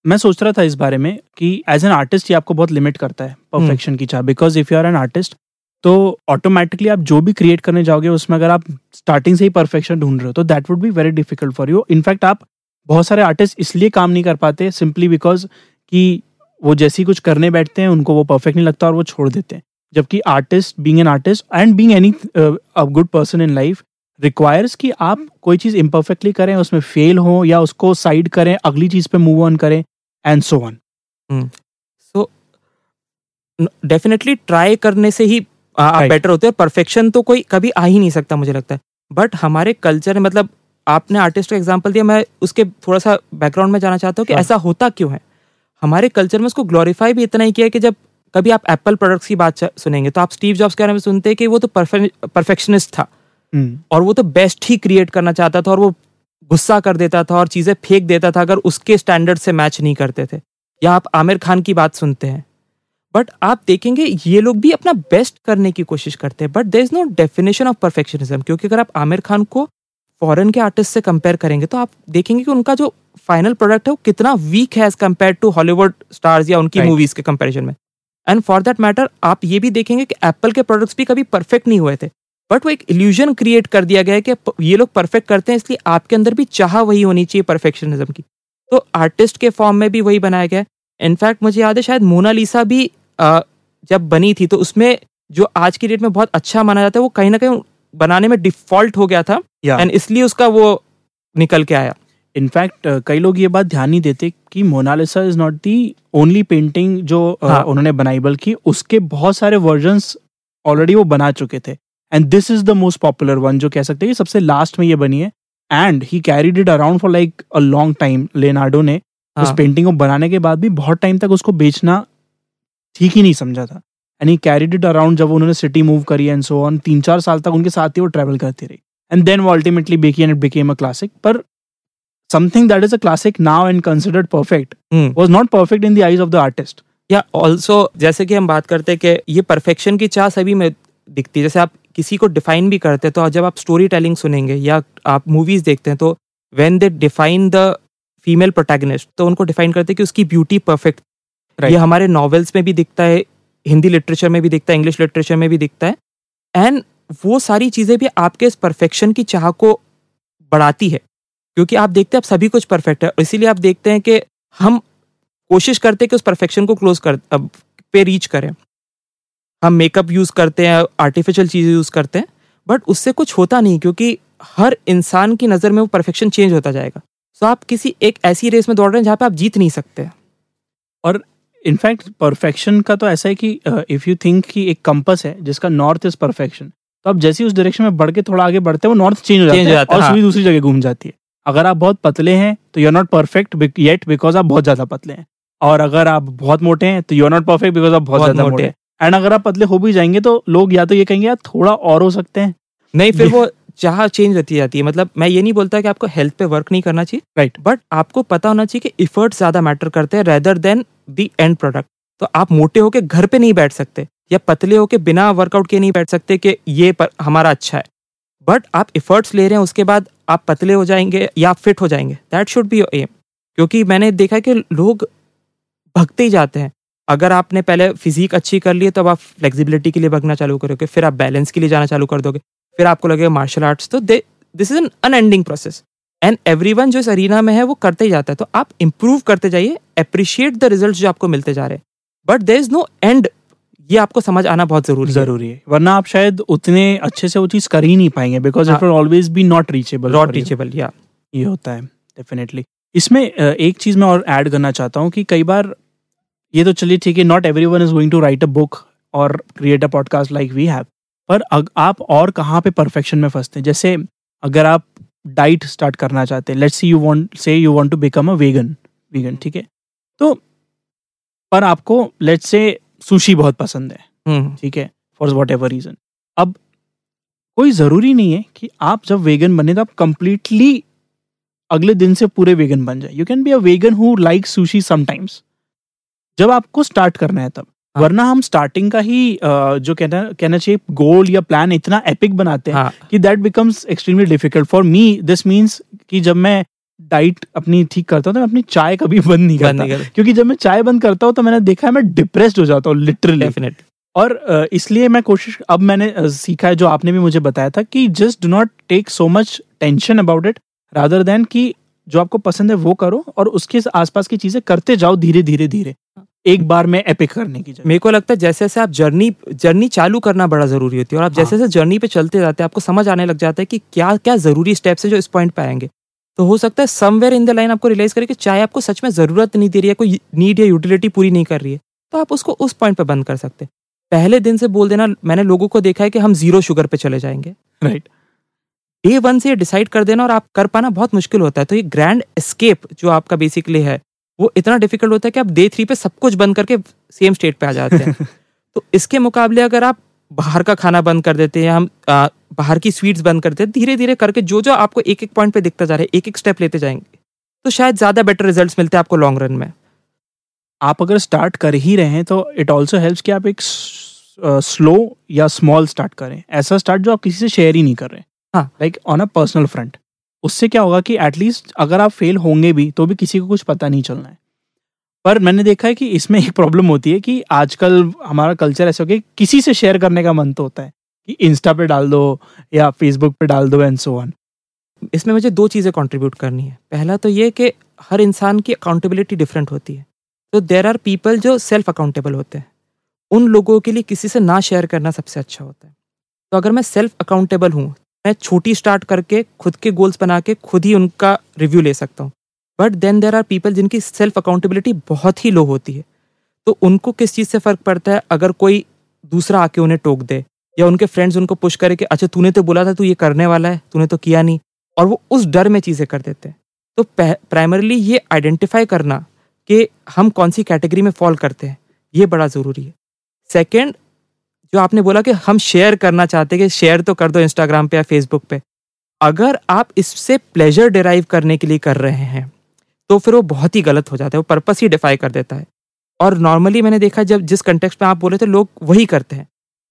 S1: मैं सोच रहा था इस बारे में कि एज एन आर्टिस्ट ये आपको बहुत लिमिट करता है परफेक्शन की चाह। Because if you are an artist तो ऑटोमेटिकली आप जो भी क्रिएट करने जाओगे उसमें अगर आप स्टार्टिंग से ही परफेक्शन ढूंढ रहे हो तो that would be very difficult for you in fact आप बहुत सारे आर्टिस्ट इसलिए काम नहीं कर पाते सिंपली बिकॉज़ कि वो जैसे ही कुछ करने बैठते हैं उनको वो परफेक्ट नहीं लगता और वो छोड़ देते हैं। जबकि artist being an artist and being any a good person in life requires कि आप कोई चीज़ इम्परफेक्टली करें उसमें फेल हो या उसको साइड करें अगली चीज़ पे मूव ऑन करें and so on
S2: so definitely try करने से ही आ, आप बेटर होते हैं। परफेक्शन तो कोई कभी आ ही नहीं सकता मुझे लगता है। बट हमारे कल्चर मतलब आपने आर्टिस्ट का एग्ज़ाम्पल दिया मैं उसके थोड़ा सा बैकग्राउंड में जाना चाहता हूँ कि
S1: हाँ।
S2: ऐसा होता क्यों है? हमारे कल्चर में उसको ग्लोरीफाई भी इतना ही किया कि जब कभी आप एप्पल प्रोडक्ट्स की बात सुनेंगे तो आप स्टीव जॉब्स के बारे में सुनते हैं कि वो तो परफेक्शनिस्ट था।
S1: हम्म,
S2: और वो तो बेस्ट ही क्रिएट करना चाहता था और वो गुस्सा कर देता था और चीज़ें फेंक देता था अगर उसके स्टैंडर्ड से मैच नहीं करते थे। या आप आमिर खान की बात सुनते हैं। बट आप देखेंगे ये लोग भी अपना बेस्ट करने की कोशिश करते हैं but there is no definition of perfectionism क्योंकि अगर आप आमिर खान को फॉरेन के आर्टिस्ट से कंपेयर करेंगे तो आप देखेंगे कि उनका जो फाइनल प्रोडक्ट है वो कितना वीक है as compare to Hollywood stars या उनकी. मूवीज़ के कंपेरिजन में। एंड फॉर दैट मैटर आप ये भी देखेंगे कि एप्पल के प्रोडक्ट्स भी कभी परफेक्ट नहीं हुए थे। बट वो एक इल्यूजन क्रिएट कर दिया गया है कि ये लोग परफेक्ट करते हैं इसलिए आपके अंदर भी चाह वही होनी चाहिए परफेक्शनिज्म की। तो आर्टिस्ट के फॉर्म में भी वही बनाया गया है। इनफैक्ट मुझे याद है शायद मोनालिसा भी जब बनी थी तो उसमें जो आज की डेट में बहुत अच्छा माना जाता है वो कहीं ना कहीं बनाने में डिफ़ॉल्ट हो गया था एंड इसलिए उसका वो निकल के आया
S1: इनफैक्ट uh, कई लोग ये बात ध्यान नहीं देते कि Mona Lisa is not the only painting जो uh,
S2: हाँ।
S1: उन्होंने बनाई बल्कि उसके बहुत सारे वर्जन्स ऑलरेडी वो बना चुके थे and this is the most popular one जो कह सकते हैं सबसे लास्ट में ये बनी है and he carried it around for like a long time Leonardo ने
S2: हाँ. उस।
S1: पेंटिंग को बनाने के बाद भी बहुत टाइम तक उसको बेचना ठीक ही नहीं समझा था and he carried it around जब उन्होंने सिटी मूव करी एंड सो ऑन तीन चार साल तक उनके साथ ही वो ट्रैवल करती रही। एंड देन वो ultimately Beki and it became a classic पर something that is a classic now and considered perfect was not perfect in the eyes of the artist.
S2: Yeah also जैसे कि हम बात करते हैं कि ये परफेक्शन की चाह सभी में दिखती है। जैसे आप किसी को डिफाइन भी करते हैं तो जब आप स्टोरी टेलिंग सुनेंगे या आप मूवीज़ देखते हैं तो when they define the female protagonist तो उनको डिफाइन करते हैं कि उसकी ब्यूटी परफेक्ट
S1: Right.
S2: ये हमारे नॉवेल्स में भी दिखता है हिंदी लिटरेचर में भी दिखता है इंग्लिश लिटरेचर में भी दिखता है। एंड वो सारी चीज़ें भी आपके इस परफेक्शन की चाह को बढ़ाती है, क्योंकि आप देखते हैं आप सभी कुछ परफेक्ट है। इसीलिए आप देखते हैं कि हम कोशिश करते हैं कि उस परफेक्शन को क्लोज कर पे रीच करें। हम मेकअप यूज़ करते हैं आर्टिफिशियल चीज़ें यूज़ करते हैं बट उससे कुछ होता नहीं, क्योंकि हर इंसान की नज़र में वो परफेक्शन चेंज होता जाएगा। सो आप किसी एक ऐसी रेस में दौड़ रहे हैं जहाँ पे आप जीत नहीं सकते।
S1: इनफैक्ट परफेक्शन का तो ऐसा है कि इफ़ यू थिंक कि एक कंपस है जिसका नॉर्थ इज़ परफेक्शन तो आप जैसे उस डायरेक्शन में बढ़ के थोड़ा आगे बढ़ते हैं वो नॉर्थ चेंज हो जाता है और
S2: हाँ।
S1: सुई दूसरी जगह घूम जाती है। अगर आप बहुत पतले हैं तो you are not perfect yet because आप बहुत ज़्यादा पतले हैं। और अगर आप बहुत मोटे हैं तो you are not perfect because आप बहुत ज़्यादा
S2: मोटे।
S1: मोटे हैं। एंड अगर आप पतले हो भी जाएँगे तो लोग या तो ये कहेंगे यार थोड़ा और हो सकते हैं।
S2: नहीं फिर वो चाह चेंज रहती जाती है। मतलब मैं ये नहीं बोलता कि आपको हेल्थ पे वर्क नहीं करना चाहिए।
S1: राइट
S2: बट आपको पता होना चाहिए कि इफर्ट ज़्यादा मैटर करते हैं rather than the end product तो आप मोटे होके घर पे नहीं बैठ सकते या पतले होके बिना वर्कआउट के नहीं बैठ सकते कि ये पर हमारा अच्छा है। बट आप इफर्ट्स ले रहे हैं उसके बाद आप पतले हो जाएँगे या आप फिट हो जाएँगे। That should be your aim क्योंकि मैंने देखा कि लोग भगते ही जाते हैं। अगर आपने पहले फिजिक अच्छी कर ली है तो अब आप फ्लेक्सिबिलिटी के लिए भगना चालू करोगे फिर आप बैलेंस के लिए जाना चालू कर दोगे। फिर आपको लगेगा मार्शल आर्ट्स तो they this is an unending process and everyone जो इस अरीना में है वो करते ही जाता है। तो आप इंप्रूव करते जाइए अप्रिशिएट द रिज़ल्ट जो आपको मिलते जा रहे हैं। But there is no end ये आपको समझ आना बहुत ज़रूरी है।
S1: ज़रूरी है। वरना आप शायद उतने अच्छे से वो चीज़ कर ही नहीं पाएँगे because it. Will always be not reachable
S2: not reachable या
S1: ये होता है डेफिनेटली इसमें एक चीज़ मैं और ऐड करना चाहता हूँ कि कई बार ये तो चलिए ठीक है not everyone is going to write a book और create a podcast like we have पर अग, आप और कहाँ पे परफेक्शन में फंसते हैं? जैसे अगर आप डाइट स्टार्ट करना चाहते हैं let's see you want say you want to become a vegan vegan ठीक है? तो पर आपको लेट्स से सुशी बहुत पसंद है
S2: हम्म।
S1: ठीक है फॉर वॉट एवर रीजन अब कोई ज़रूरी नहीं है कि आप जब वेगन बने तो आप कंप्लीटली अगले दिन से पूरे वेगन बन जाए। You can be a vegan who like sushi sometimes जब आपको स्टार्ट करना है तब।
S2: हाँ।
S1: वरना हम स्टार्टिंग का ही जो कहना कहना चाहिए गोल या प्लान इतना एपिक बनाते हैं
S2: हाँ।
S1: कि that becomes extremely difficult for me this means कि जब मैं डाइट अपनी ठीक करता हूँ तो मैं अपनी चाय कभी बंद नहीं करता।
S2: नहीं
S1: क्योंकि जब मैं चाय बंद करता हूँ तो मैंने देखा है मैं डिप्रेस्ड हो जाता हूँ लिटरली और इसलिए मैं कोशिश अब मैंने सीखा है जो आपने भी मुझे बताया था कि just do not take so much tension about it rather than कि जो आपको पसंद है वो करो और उसके आसपास की चीज़ें करते जाओ धीरे धीरे धीरे एक बार में एपिक करने की
S2: मेरे को लगता है जैसे जैसे आप जर्नी जर्नी चालू करना बड़ा ज़रूरी होती है और आप जैसे
S1: हाँ।
S2: जैसे जर्नी पे चलते जाते हैं आपको समझ आने लग जाता है कि क्या क्या ज़रूरी स्टेप्स है जो इस पॉइंट पे आएँगे। तो हो सकता है समवेयर इन द लाइन आपको रियलाइज़ करे कि चाहे आपको सच में ज़रूरत नहीं दे रही है कोई नीड या यूटिलिटी पूरी नहीं कर रही है तो आप उसको उस पॉइंट पे बंद कर सकते हैं। पहले दिन से बोल देना मैंने लोगों को देखा है कि हम ज़ीरो शुगर पे चले जाएँगे।
S1: राइट
S2: डे वन से डिसाइड कर देना और आप कर पाना बहुत मुश्किल होता है। तो ये ग्रैंड एस्केप जो आपका बेसिकली है वो इतना डिफ़िकल्ट होता है कि आप डे थ्री पे सब कुछ बंद करके सेम स्टेट पे आ जाते हैं। तो इसके मुकाबले अगर आप बाहर का खाना बंद कर देते हैं हम आ, बाहर की स्वीट्स बंद करते हैं धीरे धीरे करके जो जो आपको एक एक पॉइंट पे दिखता जा रहा है एक एक स्टेप लेते जाएँगे तो शायद ज़्यादा बेटर रिज़ल्ट मिलते हैं आपको लॉन्ग रन में।
S1: आप अगर स्टार्ट कर ही रहे हैं तो इट ऑल्सो हेल्प्स कि आप एक स्लो या स्मॉल स्टार्ट करें। ऐसा स्टार्ट जो आप किसी से शेयर ही नहीं कर रहे।
S2: हाँ।
S1: Like on a personal front उससे क्या होगा कि एटलीस्ट अगर आप फेल होंगे भी तो भी किसी को कुछ पता नहीं चलना है। पर मैंने देखा है कि इसमें एक प्रॉब्लम होती है कि आजकल हमारा कल्चर ऐसा हो गया कि किसी से शेयर करने का मन तो होता है, कि इंस्टा पे डाल दो या फेसबुक पे डाल दो एंड सो ऑन
S2: इसमें मुझे दो चीज़ें कंट्रीब्यूट करनी है। पहला तो ये कि हर इंसान की अकाउंटेबिलिटी डिफरेंट होती है। तो देर आर पीपल जो सेल्फ अकाउंटेबल होते हैं। उन लोगों के लिए किसी से ना शेयर करना सबसे अच्छा होता है। तो अगर मैं सेल्फ अकाउंटेबल हूँ मैं छोटी स्टार्ट करके, खुद के गोल्स बना के खुद ही उनका रिव्यू ले सकता हूँ। But then there are people जिनकी सेल्फ अकाउंटेबिलिटी बहुत ही लो होती है। तो उनको किस चीज़ से फ़र्क पड़ता है? अगर कोई दूसरा आके उन्हें टोक दे, या उनके फ्रेंड्स उनको पुश करे कि अच्छा तूने तो बोला था, तू ये करने वाला है, तूने तो किया नहीं। और वो उस डर में चीज़ें कर देते हैं। तो प्राइमरली ये आइडेंटिफाई करना कि हम कौन सी कैटेगरी में फॉल करते हैं, ये बड़ा ज़रूरी है। सेकेंड जो आपने बोला कि हम शेयर करना चाहते हैं कि शेयर तो कर दो इंस्टाग्राम पे या फेसबुक पे। अगर आप इससे प्लेजर डिराइव करने के लिए कर रहे हैं तो फिर वो बहुत ही गलत हो जाता है वो पर्पस ही डिफाई कर देता है। और नॉर्मली मैंने देखा जब जिस कंटेक्स्ट में आप बोले थे लोग वही करते हैं।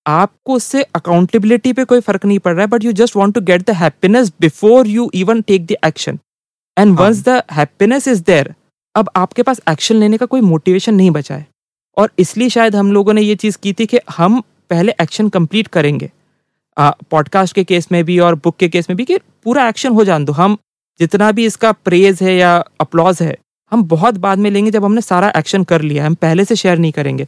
S2: आपको उससे अकाउंटेबिलिटी पे कोई फ़र्क नहीं पड़ रहा है but you just want to get the happiness before you even take the action and. Once the happiness is there अब आपके पास एक्शन लेने का कोई मोटिवेशन नहीं बचा है। और इसलिए शायद हम लोगों ने ये चीज़ की थी कि हम पहले एक्शन कंप्लीट करेंगे। पॉडकास्ट के केस में भी और बुक के केस में भी कि पूरा एक्शन हो जान दो। हम जितना भी इसका प्रेज है या अपलॉज है, हम बहुत बाद में लेंगे जब हमने सारा एक्शन कर लिया हम पहले से शेयर नहीं करेंगे।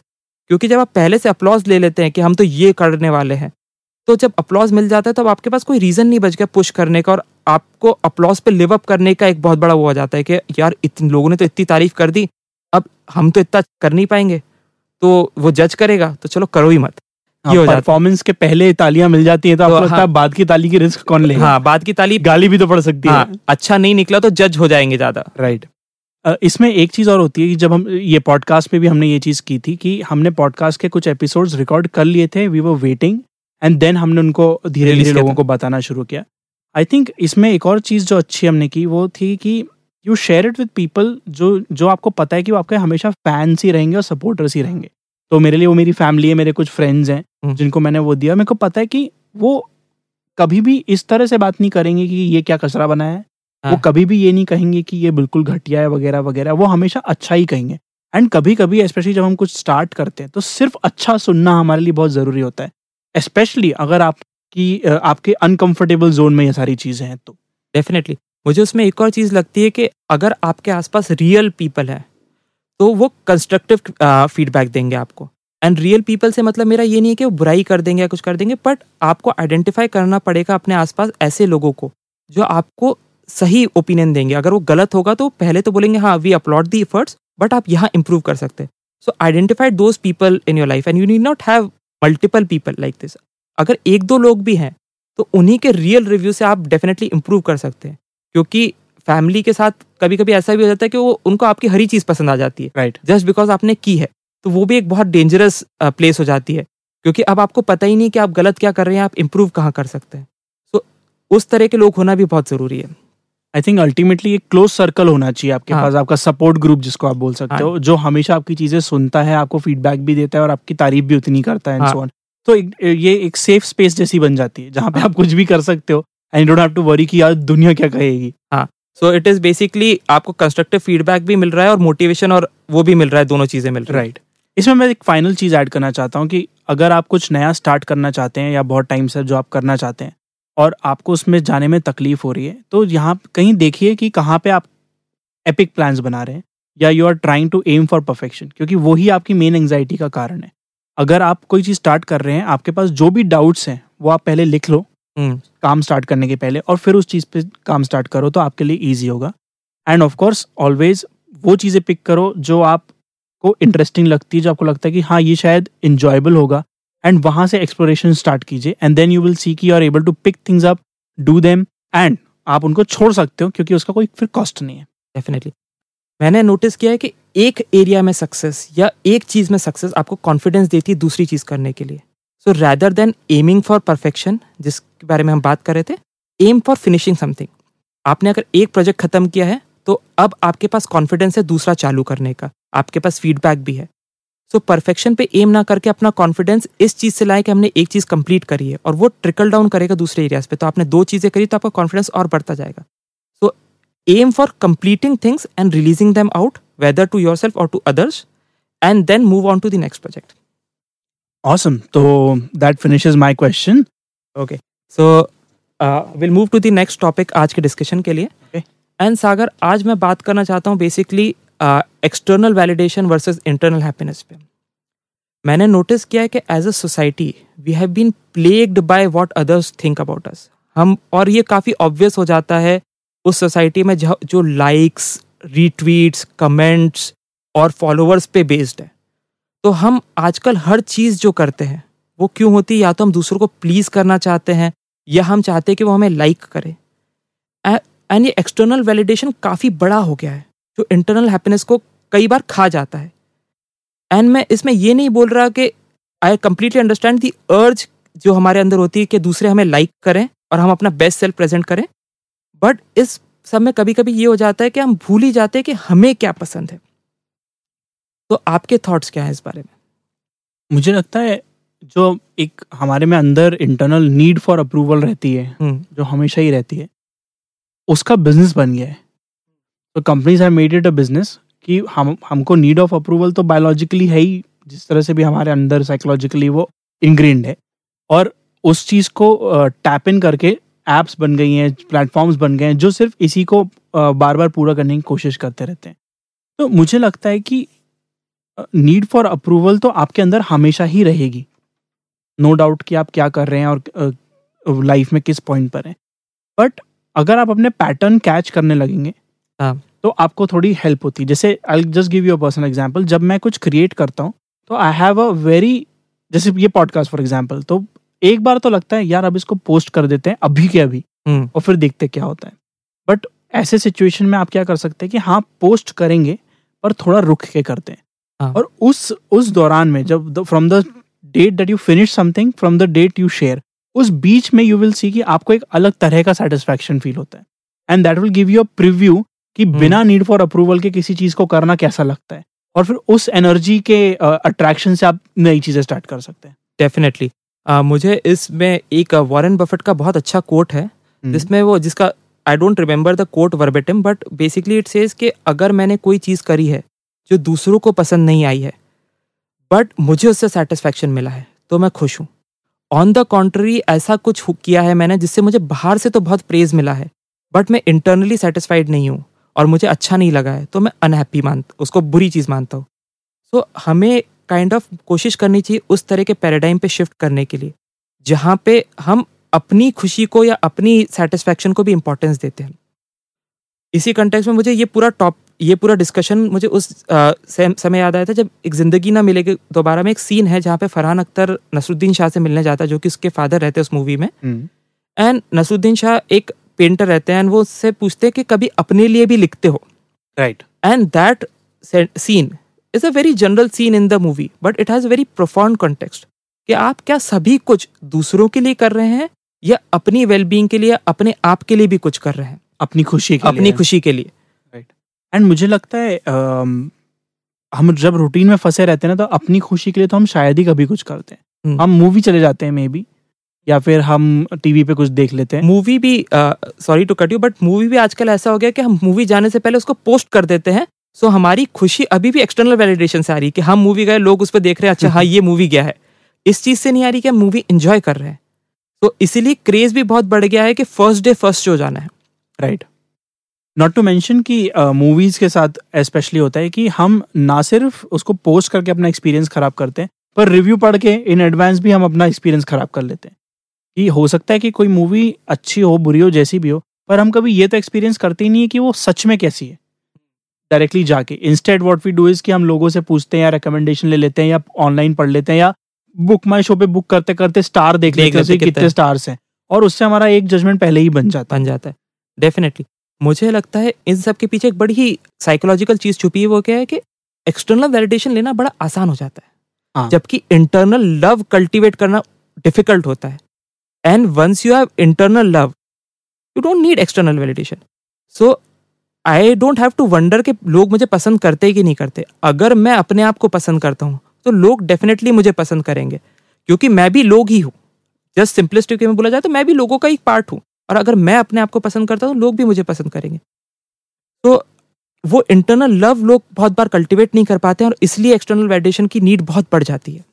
S2: क्योंकि जब आप पहले से अपलॉज ले लेते हैं कि हम तो ये करने वाले हैं तो जब अपलॉज मिल जाता है तब आपके पास कोई रीज़न नहीं बच गया पुश करने का और आपको अपलॉज पे लिव अप करने का एक बहुत बड़ा वो हो जाता है कि यार इतने लोगों ने तो इतनी तारीफ़ कर दी, अब हम तो इतना कर नहीं पाएँगे। तो वो जज करेगा तो चलो करो ही मत। ये हो
S1: परफॉर्मेंस के पहले तालियाँ मिल जाती हैं तो आपको
S2: तो
S1: लगता
S2: हाँ।
S1: बाद की ताली की रिस्क कौन लेगा?
S2: हाँ बाद की तालीफ
S1: गाली भी तो पड़ सकती
S2: हाँ।
S1: है
S2: अच्छा नहीं निकला तो जज हो जाएँगे ज़्यादा।
S1: राइट इसमें एक चीज़ और होती है कि जब हम ये पॉडकास्ट में भी हमने ये चीज़ की थी कि हमने पॉडकास्ट के कुछ एपिसोड्स रिकॉर्ड कर लिए थे we were waiting and then हमने उनको धीरे धीरे लोगों को बताना शुरू किया। आई थिंक इसमें एक और चीज़ जो अच्छी हमने की वो थी कि you share it with people जो जो आपको पता है कि वो आपके हमेशा फैंस ही रहेंगे और सपोर्टर्स ही रहेंगे। तो मेरे लिए वो मेरी फैमिली है मेरे कुछ फ्रेंड्स हैं। जिनको मैंने वो दिया। मेरे को पता है कि वो कभी भी इस तरह से बात नहीं करेंगे कि ये क्या कचरा बनाया है। वो
S2: हाँ।
S1: कभी भी ये नहीं कहेंगे कि ये बिल्कुल घटिया है वगैरह वगैरह। वो हमेशा अच्छा ही कहेंगे। एंड कभी कभी स्पेशली जब हम कुछ स्टार्ट करते हैं तो सिर्फ़ अच्छा सुनना हमारे लिए बहुत ज़रूरी होता है। स्पेशली अगर आपकी आपके अनकंफर्टेबल जोन में ये सारी चीज़ें हैं तो।
S2: डेफिनेटली मुझे उसमें एक और चीज़ लगती है कि अगर आपके आसपास रियल पीपल है तो वो कंस्ट्रक्टिव फीडबैक देंगे आपको। एंड रियल पीपल से मतलब मेरा ये नहीं है कि वो बुराई कर देंगे या कुछ कर देंगे बट आपको आइडेंटिफाई करना पड़ेगा अपने आसपास ऐसे लोगों को जो आपको सही ओपिनियन देंगे। अगर वो गलत होगा तो पहले तो बोलेंगे हाँ we applaud the efforts but आप यहाँ इंप्रूव कर सकते हैं। So identify those people in your life and you need not have multiple people like this अगर एक दो लोग भी हैं तो उन्हीं के रियल रिव्यू से आप डेफिनेटली इंप्रूव कर सकते हैं। क्योंकि फैमिली के साथ कभी कभी ऐसा भी हो जाता है कि वो उनको आपकी हरी चीज़ पसंद आ जाती है।
S1: राइट
S2: जस्ट बिकॉज़ आपने की है। तो वो भी एक बहुत डेंजरस प्लेस हो जाती है। क्योंकि अब आपको पता ही नहीं कि आप गलत क्या कर रहे हैं आप इम्प्रूव कहाँ कर सकते हैं। सो उस तरह के लोग होना भी बहुत ज़रूरी है।
S1: आई थिंक अल्टीमेटली एक क्लोज सर्कल होना चाहिए आपके
S2: हाँ।
S1: पास आपका सपोर्ट ग्रुप जिसको आप बोल सकते
S2: हाँ।
S1: हो जो हमेशा आपकी चीज़ें सुनता है आपको फीडबैक भी देता है और आपकी तारीफ़ भी उतनी करता है
S2: हाँ।
S1: तो एक, ये एक सेफ़ स्पेस जैसी बन जाती है जहाँ पे आप कुछ भी कर सकते हो and don't have to worry कि यार दुनिया क्या कहेगी। हाँ।
S2: सो इट इज़ बेसिकली आपको कंस्ट्रक्टिव फीडबैक भी मिल रहा है और मोटिवेशन और वो भी मिल रहा है दोनों चीज़ें मिल रही हैं।
S1: राइट इसमें मैं एक फाइनल चीज़ ऐड करना चाहता हूँ कि अगर आप कुछ नया स्टार्ट करना चाहते हैं या बहुत टाइम से जो आप करना चाहते हैं और आपको उसमें जाने में तकलीफ़ हो रही है तो यहाँ कहीं देखिए कि कहाँ पे आप एपिक प्लान्स बना रहे हैं या you are trying to aim for perfection क्योंकि वही आपकी मेन एंगजाइटी का कारण है। अगर आप कोई चीज़ स्टार्ट कर रहे हैं आपके पास जो भी डाउट्स हैं वो आप पहले लिख लो।
S2: हम्म,
S1: काम स्टार्ट करने के पहले और फिर उस चीज़ पे काम स्टार्ट करो तो आपके लिए ईजी होगा। एंड ऑफ़ कोर्स ऑलवेज वो चीज़ें पिक करो जो आपको इंटरेस्टिंग लगती है, जो आपको लगता है कि हाँ ये शायद इंजॉयबल होगा। एंड वहाँ से एक्सप्लोरेशन स्टार्ट कीजिए। And then you will see की you are able to pick things up do them and आप उनको छोड़ सकते हो, क्योंकि उसका कोई फिर कॉस्ट नहीं है।
S2: डेफिनेटली मैंने नोटिस किया है कि एक एरिया में सक्सेस या एक चीज़ में सक्सेस आपको कॉन्फिडेंस देती है दूसरी चीज़ करने के लिए। So rather than aiming for perfection जिसके बारे में हम बात कर रहे थे एम फॉर फिनिशिंग समथिंग आपने अगर एक प्रोजेक्ट खत्म किया है तो अब आपके पास कॉन्फिडेंस है दूसरा चालू करने का। आपके पास फीडबैक भी है। सो परफेक्शन पे एम ना करके अपना कॉन्फिडेंस इस चीज़ से लाए कि हमने एक चीज़ कंप्लीट करी है और वो ट्रिकल डाउन करेगा दूसरे एरियाज़ पे। तो आपने दो चीज़ें करी तो आपका कॉन्फिडेंस और बढ़ता जाएगा। So aim for completing things and releasing them out whether to yourself or to others and then move on to the next project.
S1: Awesome तो that finishes my question
S2: okay so will move to the next topic आज के discussion के लिए।
S1: And Okay.
S2: And सागर आज मैं बात करना चाहता हूँ basically external validation versus internal happiness पे। मैंने नोटिस किया है कि as a society we have been plagued by what others think about us हम, और ये काफ़ी ऑब्वियस हो जाता है उस सोसाइटी में जो लाइक्स रीट्वीट्स कमेंट्स और फॉलोअर्स पे बेस्ड है। तो हम आजकल हर चीज़ जो करते हैं, वो क्यों होती है? या तो हम दूसरों को प्लीज़ करना चाहते हैं, या हम चाहते हैं कि वो हमें लाइक करे। एंड ये एक्सटर्नल वैलिडेशन काफ़ी बड़ा हो गया है। जो इंटरनल हैप्पीनेस को कई बार खा जाता है। एंड मैं इसमें ये नहीं बोल रहा कि आई कंप्लीटली अंडरस्टैंड दी अर्ज़ जो हमारे अंदर होती है कि दूसरे हमें लाइक करें और हम अपना बेस्ट सेल्फ प्रेजेंट करें। बट इस सब में कभी कभी ये हो जाता है कि हम भूल ही जाते हैं कि हमें क्या पसंद है। तो आपके थॉट्स क्या हैं इस बारे में?
S1: मुझे लगता है जो एक हमारे में अंदर इंटरनल नीड फॉर अप्रूवल रहती है
S2: हम्म,
S1: जो हमेशा ही रहती है उसका बिज़नेस बन गया है। तो companies have made it a business कि हम, हमको नीड ऑफ़ अप्रूवल तो बायोलॉजिकली है ही, जिस तरह से भी हमारे अंदर साइकोलॉजिकली वो इंग्रेंड है। और उस चीज़ को टैप इन करके एप्स बन गई हैं प्लेटफॉर्म्स बन गए हैं, जो सिर्फ़ इसी को बार बार पूरा करने की कोशिश करते रहते हैं। तो मुझे लगता है कि नीड फॉर अप्रूवल तो आपके अंदर हमेशा ही रहेगी। नो no डाउट कि आप क्या कर रहे हैं और लाइफ में किस पॉइंट पर हैं। बट अगर आप अपने पैटर्न कैच करने लगेंगे
S2: हाँ।
S1: तो आपको थोड़ी हेल्प होती है। जैसे I just give you a personal example जब मैं कुछ क्रिएट करता हूँ तो आई हैव अ वेरी जैसे ये पॉडकास्ट फॉर एग्जांपल तो एक बार तो लगता है यार अब इसको पोस्ट कर देते हैं अभी के अभी
S2: हम्म,
S1: और फिर देखते क्या होता है। बट ऐसे सिचुएशन में आप क्या कर सकते हैं कि हाँ पोस्ट करेंगे पर थोड़ा रुक के करते हैं।
S2: हाँ।
S1: और उस उस दौरान में जब from the date that you finish something from the date you share उस बीच में यू विल सी कि आपको एक अलग तरह का सेटिस्फेक्शन फील होता है। And that will give you a preview कि
S2: हम्म।
S1: बिना नीड फॉर अप्रूवल के किसी चीज़ को करना कैसा लगता है? और फिर उस एनर्जी के अट्रैक्शन से आप नई चीज़ें स्टार्ट कर सकते हैं।
S2: डेफिनेटली मुझे इसमें एक वॉरेन बफेट का बहुत अच्छा कोट है जिसमें वो जिसका I don't remember the quote verbatim but basically it says कि अगर मैंने कोई चीज़ करी है जो दूसरों को पसंद नहीं आई है बट मुझे उससे सेटिस्फैक्शन मिला है तो मैं खुश हूँ। ऑन द कॉन्ट्री ऐसा कुछ किया है मैंने जिससे मुझे बाहर से तो बहुत प्रेज मिला है बट मैं इंटरनली सेटिस्फाइड नहीं हूँ। और मुझे अच्छा नहीं लगा है तो मैं अनहैप्पी मान उसको बुरी चीज़ मानता हूँ। सो so, हमें काइंड kind ऑफ़ of कोशिश करनी चाहिए उस तरह के पैराडाइम पे शिफ्ट करने के लिए जहाँ पे हम अपनी खुशी को या अपनी सेटिस्फैक्शन को भी इम्पोर्टेंस देते हैं। इसी कंटेक्स में मुझे ये पूरा टॉप ये पूरा डिस्कशन मुझे उस से- समय याद आया था जब एक ज़िंदगी ना मिलेगी दोबारा में एक सीन है जहाँ पे फरहान अख्तर नसरुद्दीन शाह से मिलने जाता है जो कि उसके फादर रहते हैं उस मूवी में। एंड नसरुद्दीन शाह एक पेंटर रहते हैं and वो उससे पूछते हैं कि कभी अपने लिए भी लिखते हो।
S1: Right
S2: and that scene is a very general scene in the movie but it has very profound context कि आप क्या सभी कुछ दूसरों के लिए कर रहे हैं या अपनी वेलबींग के लिए अपने आप के लिए भी कुछ कर रहे हैं?
S1: अपनी खुशी के
S2: अपनी
S1: लिए।
S2: खुशी के लिए।
S1: राइट एंड मुझे लगता है हम जब रूटीन में फंसे रहते हैं ना तो अपनी खुशी के लिए तो हम शायद ही कभी कुछ करते हैं।
S2: हम्म।
S1: हम मूवी चले जाते हैं मे बी या फिर हम टीवी पे कुछ देख लेते हैं।
S2: मूवी भी sorry to cut you but movie भी आजकल ऐसा हो गया कि हम मूवी जाने से पहले उसको पोस्ट कर देते हैं। सो so, हमारी खुशी अभी भी एक्सटर्नल वैलिडेशन से आ रही है कि हम मूवी गए लोग उस पर देख रहे हैं अच्छा हाँ ये मूवी गया है। इस चीज़ से नहीं आ रही कि हम मूवी एंजॉय कर रहे हैं। तो इसीलिए क्रेज भी बहुत बढ़ गया है कि फ़र्स्ट डे फ़र्स्ट शो जाना है।
S1: राइट नॉट टू मैंशन कि मूवीज़ के साथ स्पेशली होता है कि हम ना सिर्फ़ उसको पोस्ट करके अपना एक्सपीरियंस खराब करते हैं पर रिव्यू पढ़ के इन एडवांस भी हम अपना एक्सपीरियंस खराब कर लेते हैं। कि हो सकता है कि कोई मूवी अच्छी हो बुरी हो जैसी भी हो पर हम कभी ये तो एक्सपीरियंस करते ही नहीं है कि वो सच में कैसी है। डायरेक्टली जाके। Instead what we do is कि हम लोगों से पूछते हैं या रिकमेंडेशन ले लेते हैं या ऑनलाइन पढ़ लेते हैं या बुक माई शो पे बुक करते करते स्टार देख
S2: देख
S1: लेते हैं
S2: कितने-
S1: स्टार्स हैं। और उससे हमारा एक जजमेंट पहले ही बन जाता
S2: बन जाता है। डेफिनेटली मुझे लगता है इन सब के पीछे एक बड़ी ही साइकोलॉजिकल चीज़ छुपी है वो क्या है कि एक्सटर्नल वैलिडेशन लेना बड़ा आसान हो जाता है।
S1: हाँ।
S2: जबकि इंटरनल लव कल्टीवेट करना डिफ़िकल्ट होता है। And once you have internal love you don't need external validation so I don't have to wonder कि लोग मुझे पसंद करते कि नहीं करते। अगर मैं अपने आप को पसंद करता हूँ तो लोग डेफिनेटली मुझे पसंद करेंगे। क्योंकि मैं भी लोग ही हूँ। जस्ट सिंपलिस्टिक में बोला जाए तो मैं भी लोगों का एक पार्ट हूँ। और अगर मैं अपने आप को पसंद करता हूँ लोग भी मुझे पसंद करेंगे। तो वो इंटरनल लव लोग बहुत बार कल्टीवेट नहीं कर पाते हैं और इसलिए एक्सटर्नल वैलिडेशन की नीड बहुत बढ़ जाती है।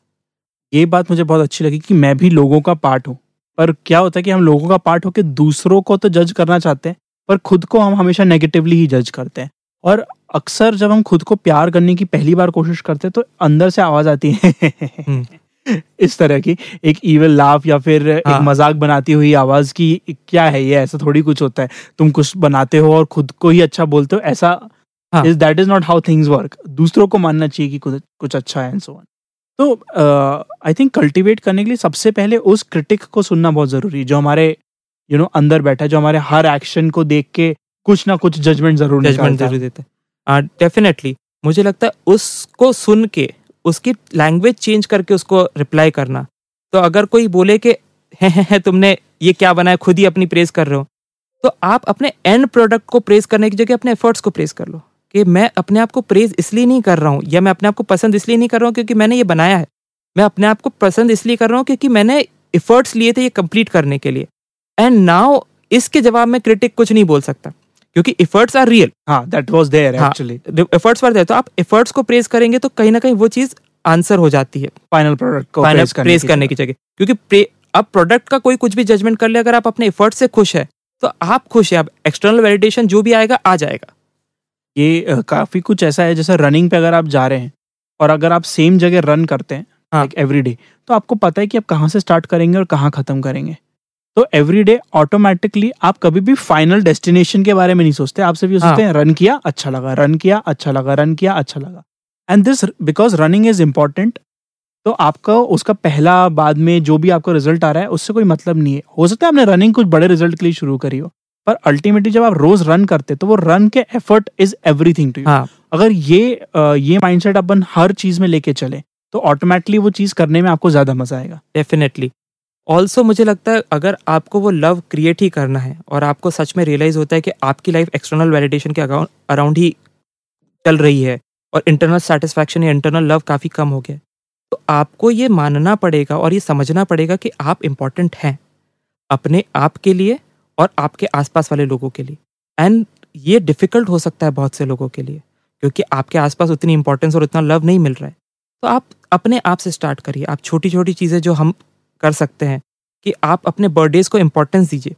S1: ये बात मुझे बहुत अच्छी लगी कि मैं भी लोगों का पार्ट हूँ। पर क्या होता है कि हम लोगों का पार्ट होकर दूसरों को तो जज करना चाहते हैं पर खुद को हम हमेशा नेगेटिवली ही जज करते हैं और अक्सर जब हम खुद को प्यार करने की पहली बार कोशिश करते हैं तो अंदर से आवाज़ आती है इस तरह की एक इवल लाफ या फिर
S2: हाँ। एक।
S1: मज़ाक बनाती हुई आवाज़ की क्या है ये ऐसा थोड़ी कुछ होता है तुम कुछ बनाते हो और खुद को ही अच्छा बोलते हो ऐसा। Is that is not how things work दूसरों को मानना चाहिए कि कुछ कुछ अच्छा है एंड सो ऑन तो आई थिंक कल्टीवेट करने के लिए सबसे पहले उस क्रिटिक को सुनना बहुत ज़रूरी है जो हमारे यू you नो know, अंदर बैठा है जो हमारे हर एक्शन को देख के कुछ ना कुछ जजमेंट ज़रूर
S2: जजमेंट ज़रूर देते हैं। डेफिनेटली मुझे लगता है उसको सुन के उसकी लैंग्वेज चेंज करके उसको रिप्लाई करना। तो अगर कोई बोले कि है, है, है तुमने ये क्या बनाया खुद ही अपनी प्रेस कर रहे हो तो आप अपने एंड प्रोडक्ट को प्रेस करने की जगह अपने एफर्ट्स को प्रेस कर लो। कि मैं अपने आप को प्रेज इसलिए नहीं कर रहा हूँ या मैं अपने आप को पसंद इसलिए नहीं कर रहा हूँ क्योंकि मैंने ये बनाया है। मैं अपने आप को पसंद इसलिए कर रहा हूँ क्योंकि मैंने एफर्ट्स लिए थे ये कंप्लीट करने के लिए। एंड नाउ इसके जवाब में क्रिटिक कुछ नहीं बोल सकता क्योंकि efforts are real
S1: that was there actually
S2: efforts were there तो आप एफर्ट्स को प्रेज करेंगे तो कहीं ना कहीं वो चीज़ आंसर हो जाती है।
S1: फाइनल प्रोडक्ट को
S2: फाइनल प्रेज करने की जगह। क्योंकि अब प्रोडक्ट का कोई कुछ भी जजमेंट कर ले अगर आप अपने एफर्ट से खुश है तो आप खुश है अब एक्सटर्नल वैलिडेशन जो भी आएगा आ जाएगा।
S1: ये काफ़ी कुछ ऐसा है जैसे रनिंग पे अगर आप जा रहे हैं और अगर आप सेम जगह रन करते हैं
S2: हाँ।
S1: लाइक एवरी डे तो आपको पता है कि आप कहाँ से स्टार्ट करेंगे और कहाँ खत्म करेंगे। तो एवरी डे ऑटोमेटिकली आप कभी भी फाइनल डेस्टिनेशन के बारे में नहीं सोचते आप सिर्फ़ ये सोचते हैं रन किया अच्छा लगा रन किया अच्छा लगा रन किया अच्छा लगा। And this because running is important तो आपका उसका पहला बाद में जो भी आपको रिज़ल्ट आ रहा है उससे कोई मतलब नहीं है। हो सकता है आपने रनिंग कुछ बड़े रिज़ल्ट के लिए शुरू करी हो पर अल्टीमेटली जब आप रोज रन करते तो वो रन के effort is everything to you
S2: हाँ।
S1: अगर ये ये माइंडसेट अपन हर चीज़ में लेके चले तो ऑटोमेटिकली वो चीज़ करने में आपको ज़्यादा मज़ा आएगा।
S2: डेफिनेटली ऑल्सो मुझे लगता है अगर आपको वो लव क्रिएट ही करना है और आपको सच में रियलाइज़ होता है कि आपकी लाइफ एक्सटर्नल वैलिडेशन के अराउंड ही चल रही है और इंटरनल सेटिस्फैक्शन या इंटरनल लव काफ़ी कम हो गया तो आपको ये मानना पड़ेगा और ये समझना पड़ेगा कि आप इंपॉर्टेंट हैं। अपने आप के लिए और आपके आसपास वाले लोगों के लिए। एंड ये डिफ़िकल्ट हो सकता है बहुत से लोगों के लिए, क्योंकि आपके आसपास उतनी इंपॉर्टेंस और उतना लव नहीं मिल रहा है। तो आप अपने आप से स्टार्ट करिए। आप छोटी छोटी चीज़ें जो हम कर सकते हैं कि आप अपने बर्थडेज को इम्पोर्टेंस दीजिए।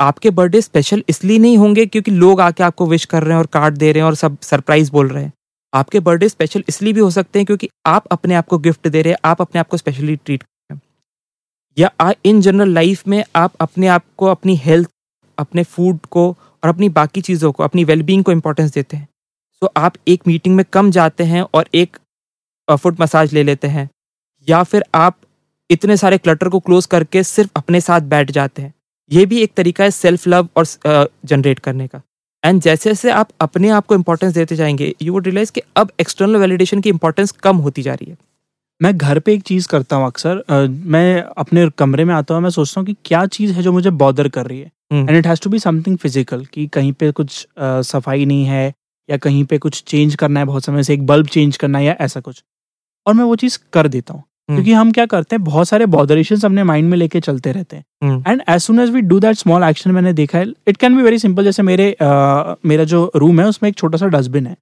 S2: आपके बर्थडे स्पेशल इसलिए नहीं होंगे क्योंकि लोग आके आपको विश कर रहे हैं और कार्ड दे रहे हैं और सब सरप्राइज़ बोल रहे हैं। आपके बर्थडे स्पेशल इसलिए भी हो सकते हैं क्योंकि आप अपने आप को गिफ्ट दे रहे हैं, आप अपने आप को स्पेशली ट्रीट कर रहे हैं। या इन जनरल लाइफ में आप अपने आप को अपनी हेल्थ अपने फ़ूड को और अपनी बाकी चीज़ों को, अपनी वेलबींग को इम्पोर्टेंस देते हैं। सो आप एक मीटिंग में कम जाते हैं और एक फुट मसाज ले लेते हैं। या फिर आप इतने सारे क्लटर को क्लोज करके सिर्फ़ अपने साथ बैठ जाते हैं। ये भी एक तरीका है सेल्फ लव और जनरेट करने का। एंड जैसे जैसे आप अपने आप को इंपॉर्टेंस देते जाएँगे यू वुड रियलाइज़ कि अब एक्सटर्नल वैलिडेशन की इंपॉर्टेंस कम होती जा रही है।
S1: मैं घर पे एक चीज़ करता हूँ अक्सर मैं अपने कमरे में आता हूँ मैं सोचता हूँ कि क्या चीज़ है जो मुझे बॉदर कर रही है। And it has to be something physical कि कहीं पे कुछ अ, सफ़ाई नहीं है या कहीं पे कुछ चेंज करना है बहुत समय से एक बल्ब चेंज करना है या ऐसा कुछ। और मैं वो चीज़ कर देता हूँ।
S2: हम्म।
S1: क्योंकि हम क्या करते हैं बहुत सारे बॉदरेशन अपने माइंड में लेके चलते रहते हैं। And as soon as we do that small action मैंने देखा है it can be very simple जैसे मेरे अ, मेरा जो रूम है उसमें एक छोटा सा डस्टबिन है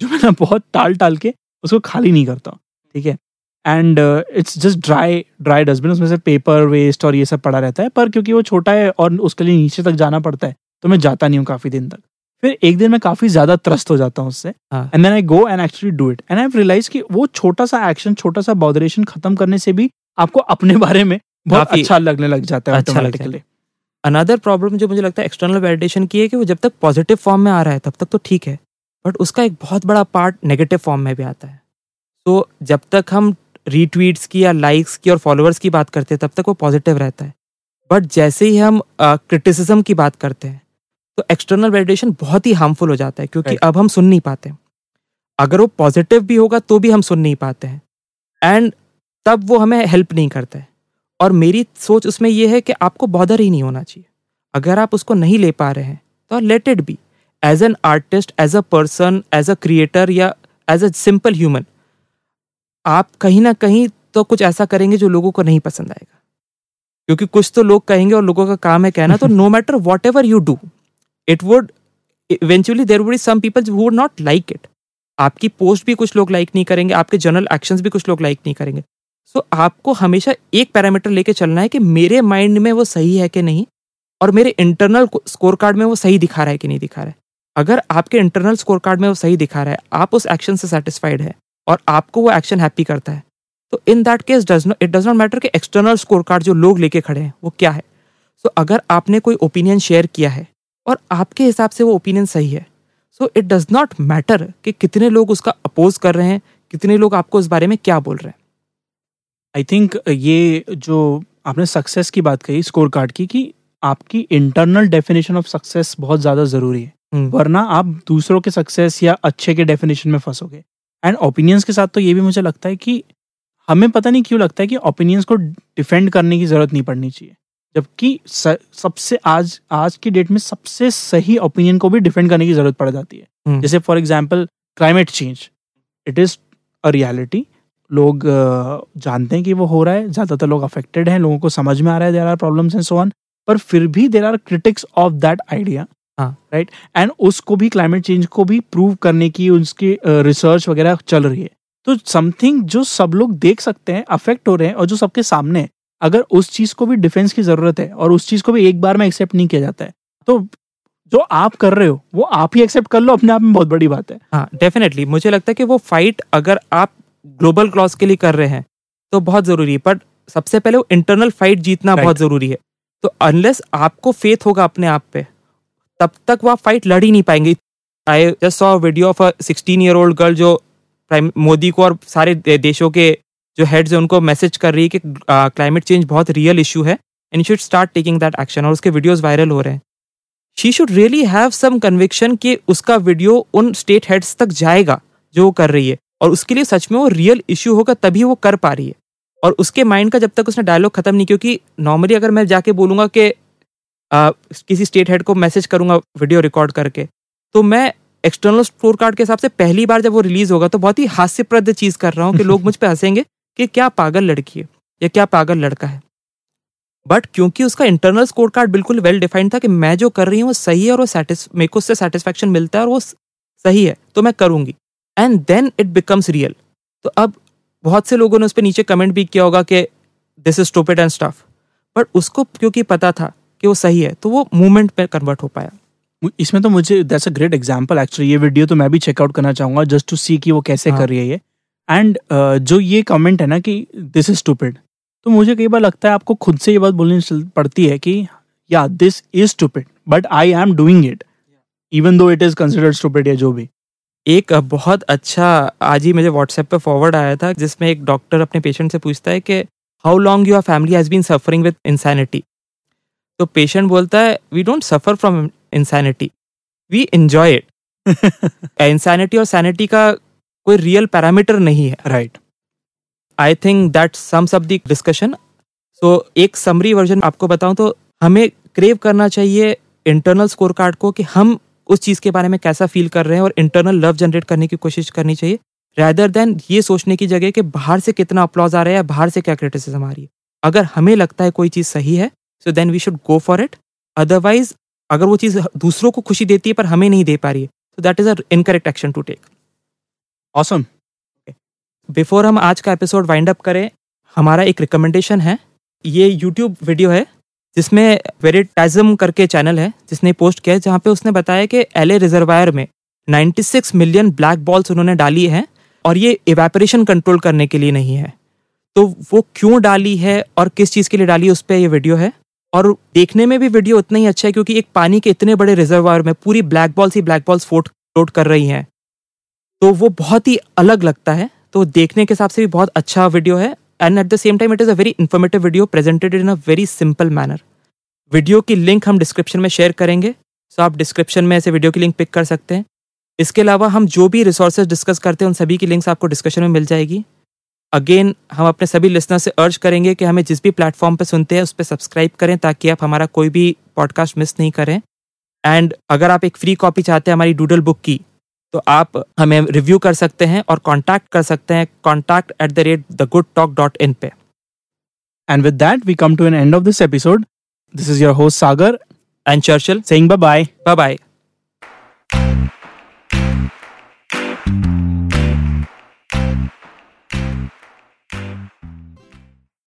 S1: जो मैं ना बहुत टाल टाल के उसको खाली नहीं करता ठीक है? And it's just dry dry dustbin उसमें से पेपर वेस्ट और ये सब पड़ा रहता है पर क्योंकि वो छोटा है और उसके लिए नीचे तक जाना पड़ता है तो मैं जाता नहीं हूँ काफ़ी दिन तक। फिर एक दिन मैं काफ़ी ज़्यादा त्रस्त हो जाता हूँ उससे। And then I go and actually do it and I realize कि वो छोटा सा एक्शन छोटा सा बॉदरेशन खत्म करने से भी आपको अपने बारे में बहुत अच्छा लगने लग जाता है
S2: अच्छा।
S1: ऑटोमेटिकली
S2: अनदर प्रॉब्लम जो मुझे लगता है एक्सटर्नल वैलिडेशन की है कि वो जब तक पॉजिटिव फॉर्म में आ रहा है तब तक तो ठीक है बट उसका एक बहुत बड़ा पार्ट नेगेटिव फॉर्म में भी आता है। तो जब तक हम रीट्वीट्स की या लाइक्स की और फॉलोअर्स की बात करते हैं तब तक वो पॉजिटिव रहता है। बट जैसे ही हम क्रिटिसिज्म की बात करते हैं तो एक्सटर्नल वैलिडेशन बहुत ही हार्मफुल हो जाता है क्योंकि
S1: Right.
S2: अब हम सुन नहीं पाते अगर वो पॉजिटिव भी होगा तो भी हम सुन नहीं पाते हैं। एंड तब वो हमें हेल्प नहीं करता है। और मेरी सोच उसमें ये है कि आपको बॉदर ही नहीं होना चाहिए। अगर आप उसको नहीं ले पा रहे हैं तो let it be as an artist as a person as a creator या एज अ सिंपल ह्यूमन आप कहीं ना कहीं तो कुछ ऐसा करेंगे जो लोगों को नहीं पसंद आएगा। क्योंकि कुछ तो लोग कहेंगे और लोगों का काम है कहना तो no matter whatever you do it would eventually there would some people who not like it आपकी पोस्ट भी कुछ लोग लाइक नहीं करेंगे आपके जनरल एक्शंस भी कुछ लोग लाइक नहीं करेंगे। सो so, आपको हमेशा एक पैरामीटर लेके चलना है कि मेरे माइंड में वो सही है कि नहीं और मेरे इंटरनल स्कोर कार्ड में वो सही दिखा रहा है कि नहीं दिखा रहा है। अगर आपके इंटरनल स्कोर कार्ड में वो सही दिखा रहा है आप उस एक्शन से सेटिस्फाइड है और आपको वो एक्शन हैप्पी करता है। तो in that case does not it does not matter कि एक्सटर्नल स्कोर कार्ड जो लोग लेके खड़े हैं वो क्या है। सो so, अगर आपने कोई ओपिनियन शेयर किया है और आपके हिसाब से वो ओपिनियन सही है so it does not matter कि कितने लोग उसका अपोज कर रहे हैं कितने लोग आपको इस बारे में क्या बोल रहे हैं।
S1: आई थिंक ये जो आपने सक्सेस की बात कही स्कोर कार्ड की कि आपकी इंटरनल डेफिनेशन ऑफ़ सक्सेस बहुत ज़्यादा ज़रूरी है।
S2: हम्म,
S1: वरना आप दूसरों के सक्सेस या अच्छे के डेफिनेशन में फंसोगे। एंड ओपिनियंस के साथ तो ये भी मुझे लगता है कि हमें पता नहीं क्यों लगता है कि ओपिनियंस को डिफेंड करने की ज़रूरत नहीं पड़नी चाहिए। जबकि सबसे आज आज की डेट में सबसे सही ओपिनियन को भी डिफेंड करने की ज़रूरत पड़ जाती है।
S2: हम्म,
S1: जैसे for example climate change it is a reality लोग जानते हैं कि वो हो रहा है ज़्यादातर लोग अफेक्टेड हैं लोगों को समझ में आ रहा है there are problems and so on पर फिर भी there are critics of that idea
S2: हाँ।
S1: राइट एंड उसको भी क्लाइमेट चेंज को भी प्रूव करने की उसकी रिसर्च वगैरह चल रही है। तो समथिंग जो सब लोग देख सकते हैं अफेक्ट हो रहे हैं और जो सबके सामने है अगर उस चीज़ को भी डिफेंस की ज़रूरत है और उस चीज़ को भी एक बार में एक्सेप्ट नहीं किया जाता है तो जो आप कर रहे हो वो आप ही एक्सेप्ट कर लो अपने आप में बहुत बड़ी बात है।
S2: हाँ डेफिनेटली मुझे लगता है कि वो फाइट अगर आप ग्लोबल क्लॉज के लिए कर रहे हैं तो बहुत ज़रूरी है। बट सबसे पहले वो इंटरनल फाइट जीतना
S1: Right.
S2: बहुत ज़रूरी है। तो अनलेस आपको फेथ होगा अपने आप पे तब तक वो आप फाइट लड़ ही नहीं पाएँगे। I just saw video of a sixteen year old girl जो प्राइम मोदी को और सारे देशों के जो हेड्स हैं, उनको मैसेज कर रही है कि क्लाइमेट चेंज बहुत रियल इशू है and you should start taking that action और उसके वीडियोस वायरल हो रहे हैं। She should really have some conviction कि उसका वीडियो उन स्टेट हेड्स तक जाएगा जो वो कर रही है और उसके लिए सच में वो रियल इशू होगा तभी वो कर पा रही है। और उसके माइंड का जब तक उसने डायलॉग खत्म नहीं, क्योंकि नॉर्मली अगर मैं जाके बोलूँगा कि आ, किसी स्टेट हेड को मैसेज करूँगा वीडियो रिकॉर्ड करके। तो मैं एक्सटर्नल स्कोर कार्ड के हिसाब से पहली बार जब वो रिलीज़ होगा तो बहुत ही हास्यप्रद चीज़ कर रहा हूँ कि लोग मुझ पर हंसेंगे कि क्या पागल लड़की है या क्या पागल लड़का है। बट क्योंकि उसका इंटरनल स्कोर कार्ड बिल्कुल वेल डिफाइंड था कि मैं जो कर रही हूँ वो सही है और वो मेरे को उससे सेटिस्फेक्शन मिलता है और वो सही है तो मैं करूँगी। And then it becomes real तो अब बहुत से लोगों ने उस पर नीचे कमेंट भी किया होगा कि this is stupid and stuff but उसको क्योंकि पता था कि वो सही है तो वो मूवमेंट पे कन्वर्ट हो पाया।
S1: इसमें तो मुझे that's a great example actually ये वीडियो तो मैं भी चेकआउट करना चाहूँगा जस्ट टू सी कि वो कैसे
S2: हाँ।
S1: कर रही है ये। एंड uh, जो ये कमेंट है ना कि दिस इज़ स्टूपिड तो मुझे कई बार लगता है आपको खुद से ये बात बोलनी पड़ती है कि या this is stupid but I am doing it even though it is considered stupid या जो भी।
S2: एक बहुत अच्छा आज ही मुझे व्हाट्सएप पे फॉरवर्ड आया था जिसमें एक डॉक्टर अपने पेशेंट से पूछता है कि how long your family has been suffering with insanity तो पेशेंट बोलता है we don't suffer from insanity we enjoy it insanity और सैनिटी का कोई रियल पैरामीटर नहीं है?
S1: Right
S2: I think that sums up the discussion so एक summary version आपको बताऊँ तो हमें क्रेव करना चाहिए इंटरनल स्कोर कार्ड को कि हम उस चीज़ के बारे में कैसा फील कर रहे हैं और इंटरनल लव जनरेट करने की कोशिश करनी चाहिए रैदर देन ये सोचने की जगह कि बाहर से कितना अप्लॉज आ रहा है बाहर से क्या क्रिटिसिज्म आ रही है। अगर हमें लगता है कोई चीज़ सही है so then we should go for it otherwise अगर वो चीज़ दूसरों को खुशी देती है पर हमें नहीं दे पा रही है तो that is a incorrect action to take
S1: awesome
S2: before हम आज का एपिसोड वाइंड अप करें हमारा एक रिकमेंडेशन है। ये यूट्यूब वीडियो है जिसमें वेरिटाइजम करके चैनल है जिसने पोस्ट किया है जहाँ पे उसने बताया कि एल ए रिजर्वायर में 96 मिलियन ब्लैक बॉल्स उन्होंने डाली है और ये इवेपरेशन कंट्रोल करने के लिए नहीं है। तो वो क्यों डाली है और किस चीज़ के लिए डाली है उस पर ये वीडियो है। और देखने में भी वीडियो उतना ही अच्छा है क्योंकि एक पानी के इतने बड़े रिजर्वायर में पूरी ब्लैक बॉल्स ही ब्लैक बॉल्स फोट फ्लोट कर रही हैं। तो वो बहुत ही अलग लगता है। तो देखने के हिसाब से भी बहुत अच्छा वीडियो है and at the same time it is a very informative video presented in a very simple manner video की लिंक हम डिस्क्रिप्शन में शेयर करेंगे। सो आप डिस्क्रिप्शन में ऐसे वीडियो की लिंक पिक कर सकते हैं। इसके अलावा हम जो भी रिसोर्सेज डिस्कस करते हैं, उन सभी की लिंक्स आपको डिस्कशन में मिल जाएगी। अगेन हम अपने सभी लिसनर से अर्ज़ करेंगे कि हमें जिस भी प्लेटफॉर्म पर सुनते हैं उस पर सब्सक्राइब करें ताकि आप हमारा कोई भी पॉडकास्ट मिस नहीं करें। एंड अगर आप एक फ्री कॉपी चाहते हैं हमारी डूडल बुक की तो आप हमें रिव्यू कर सकते हैं और कॉन्टैक्ट कर सकते हैं contact at the rate the good talk dot in पे।
S1: And with that, we come to an end of this episode this is your host Sagar.
S2: And Churchill
S1: bye bye.
S2: Bye bye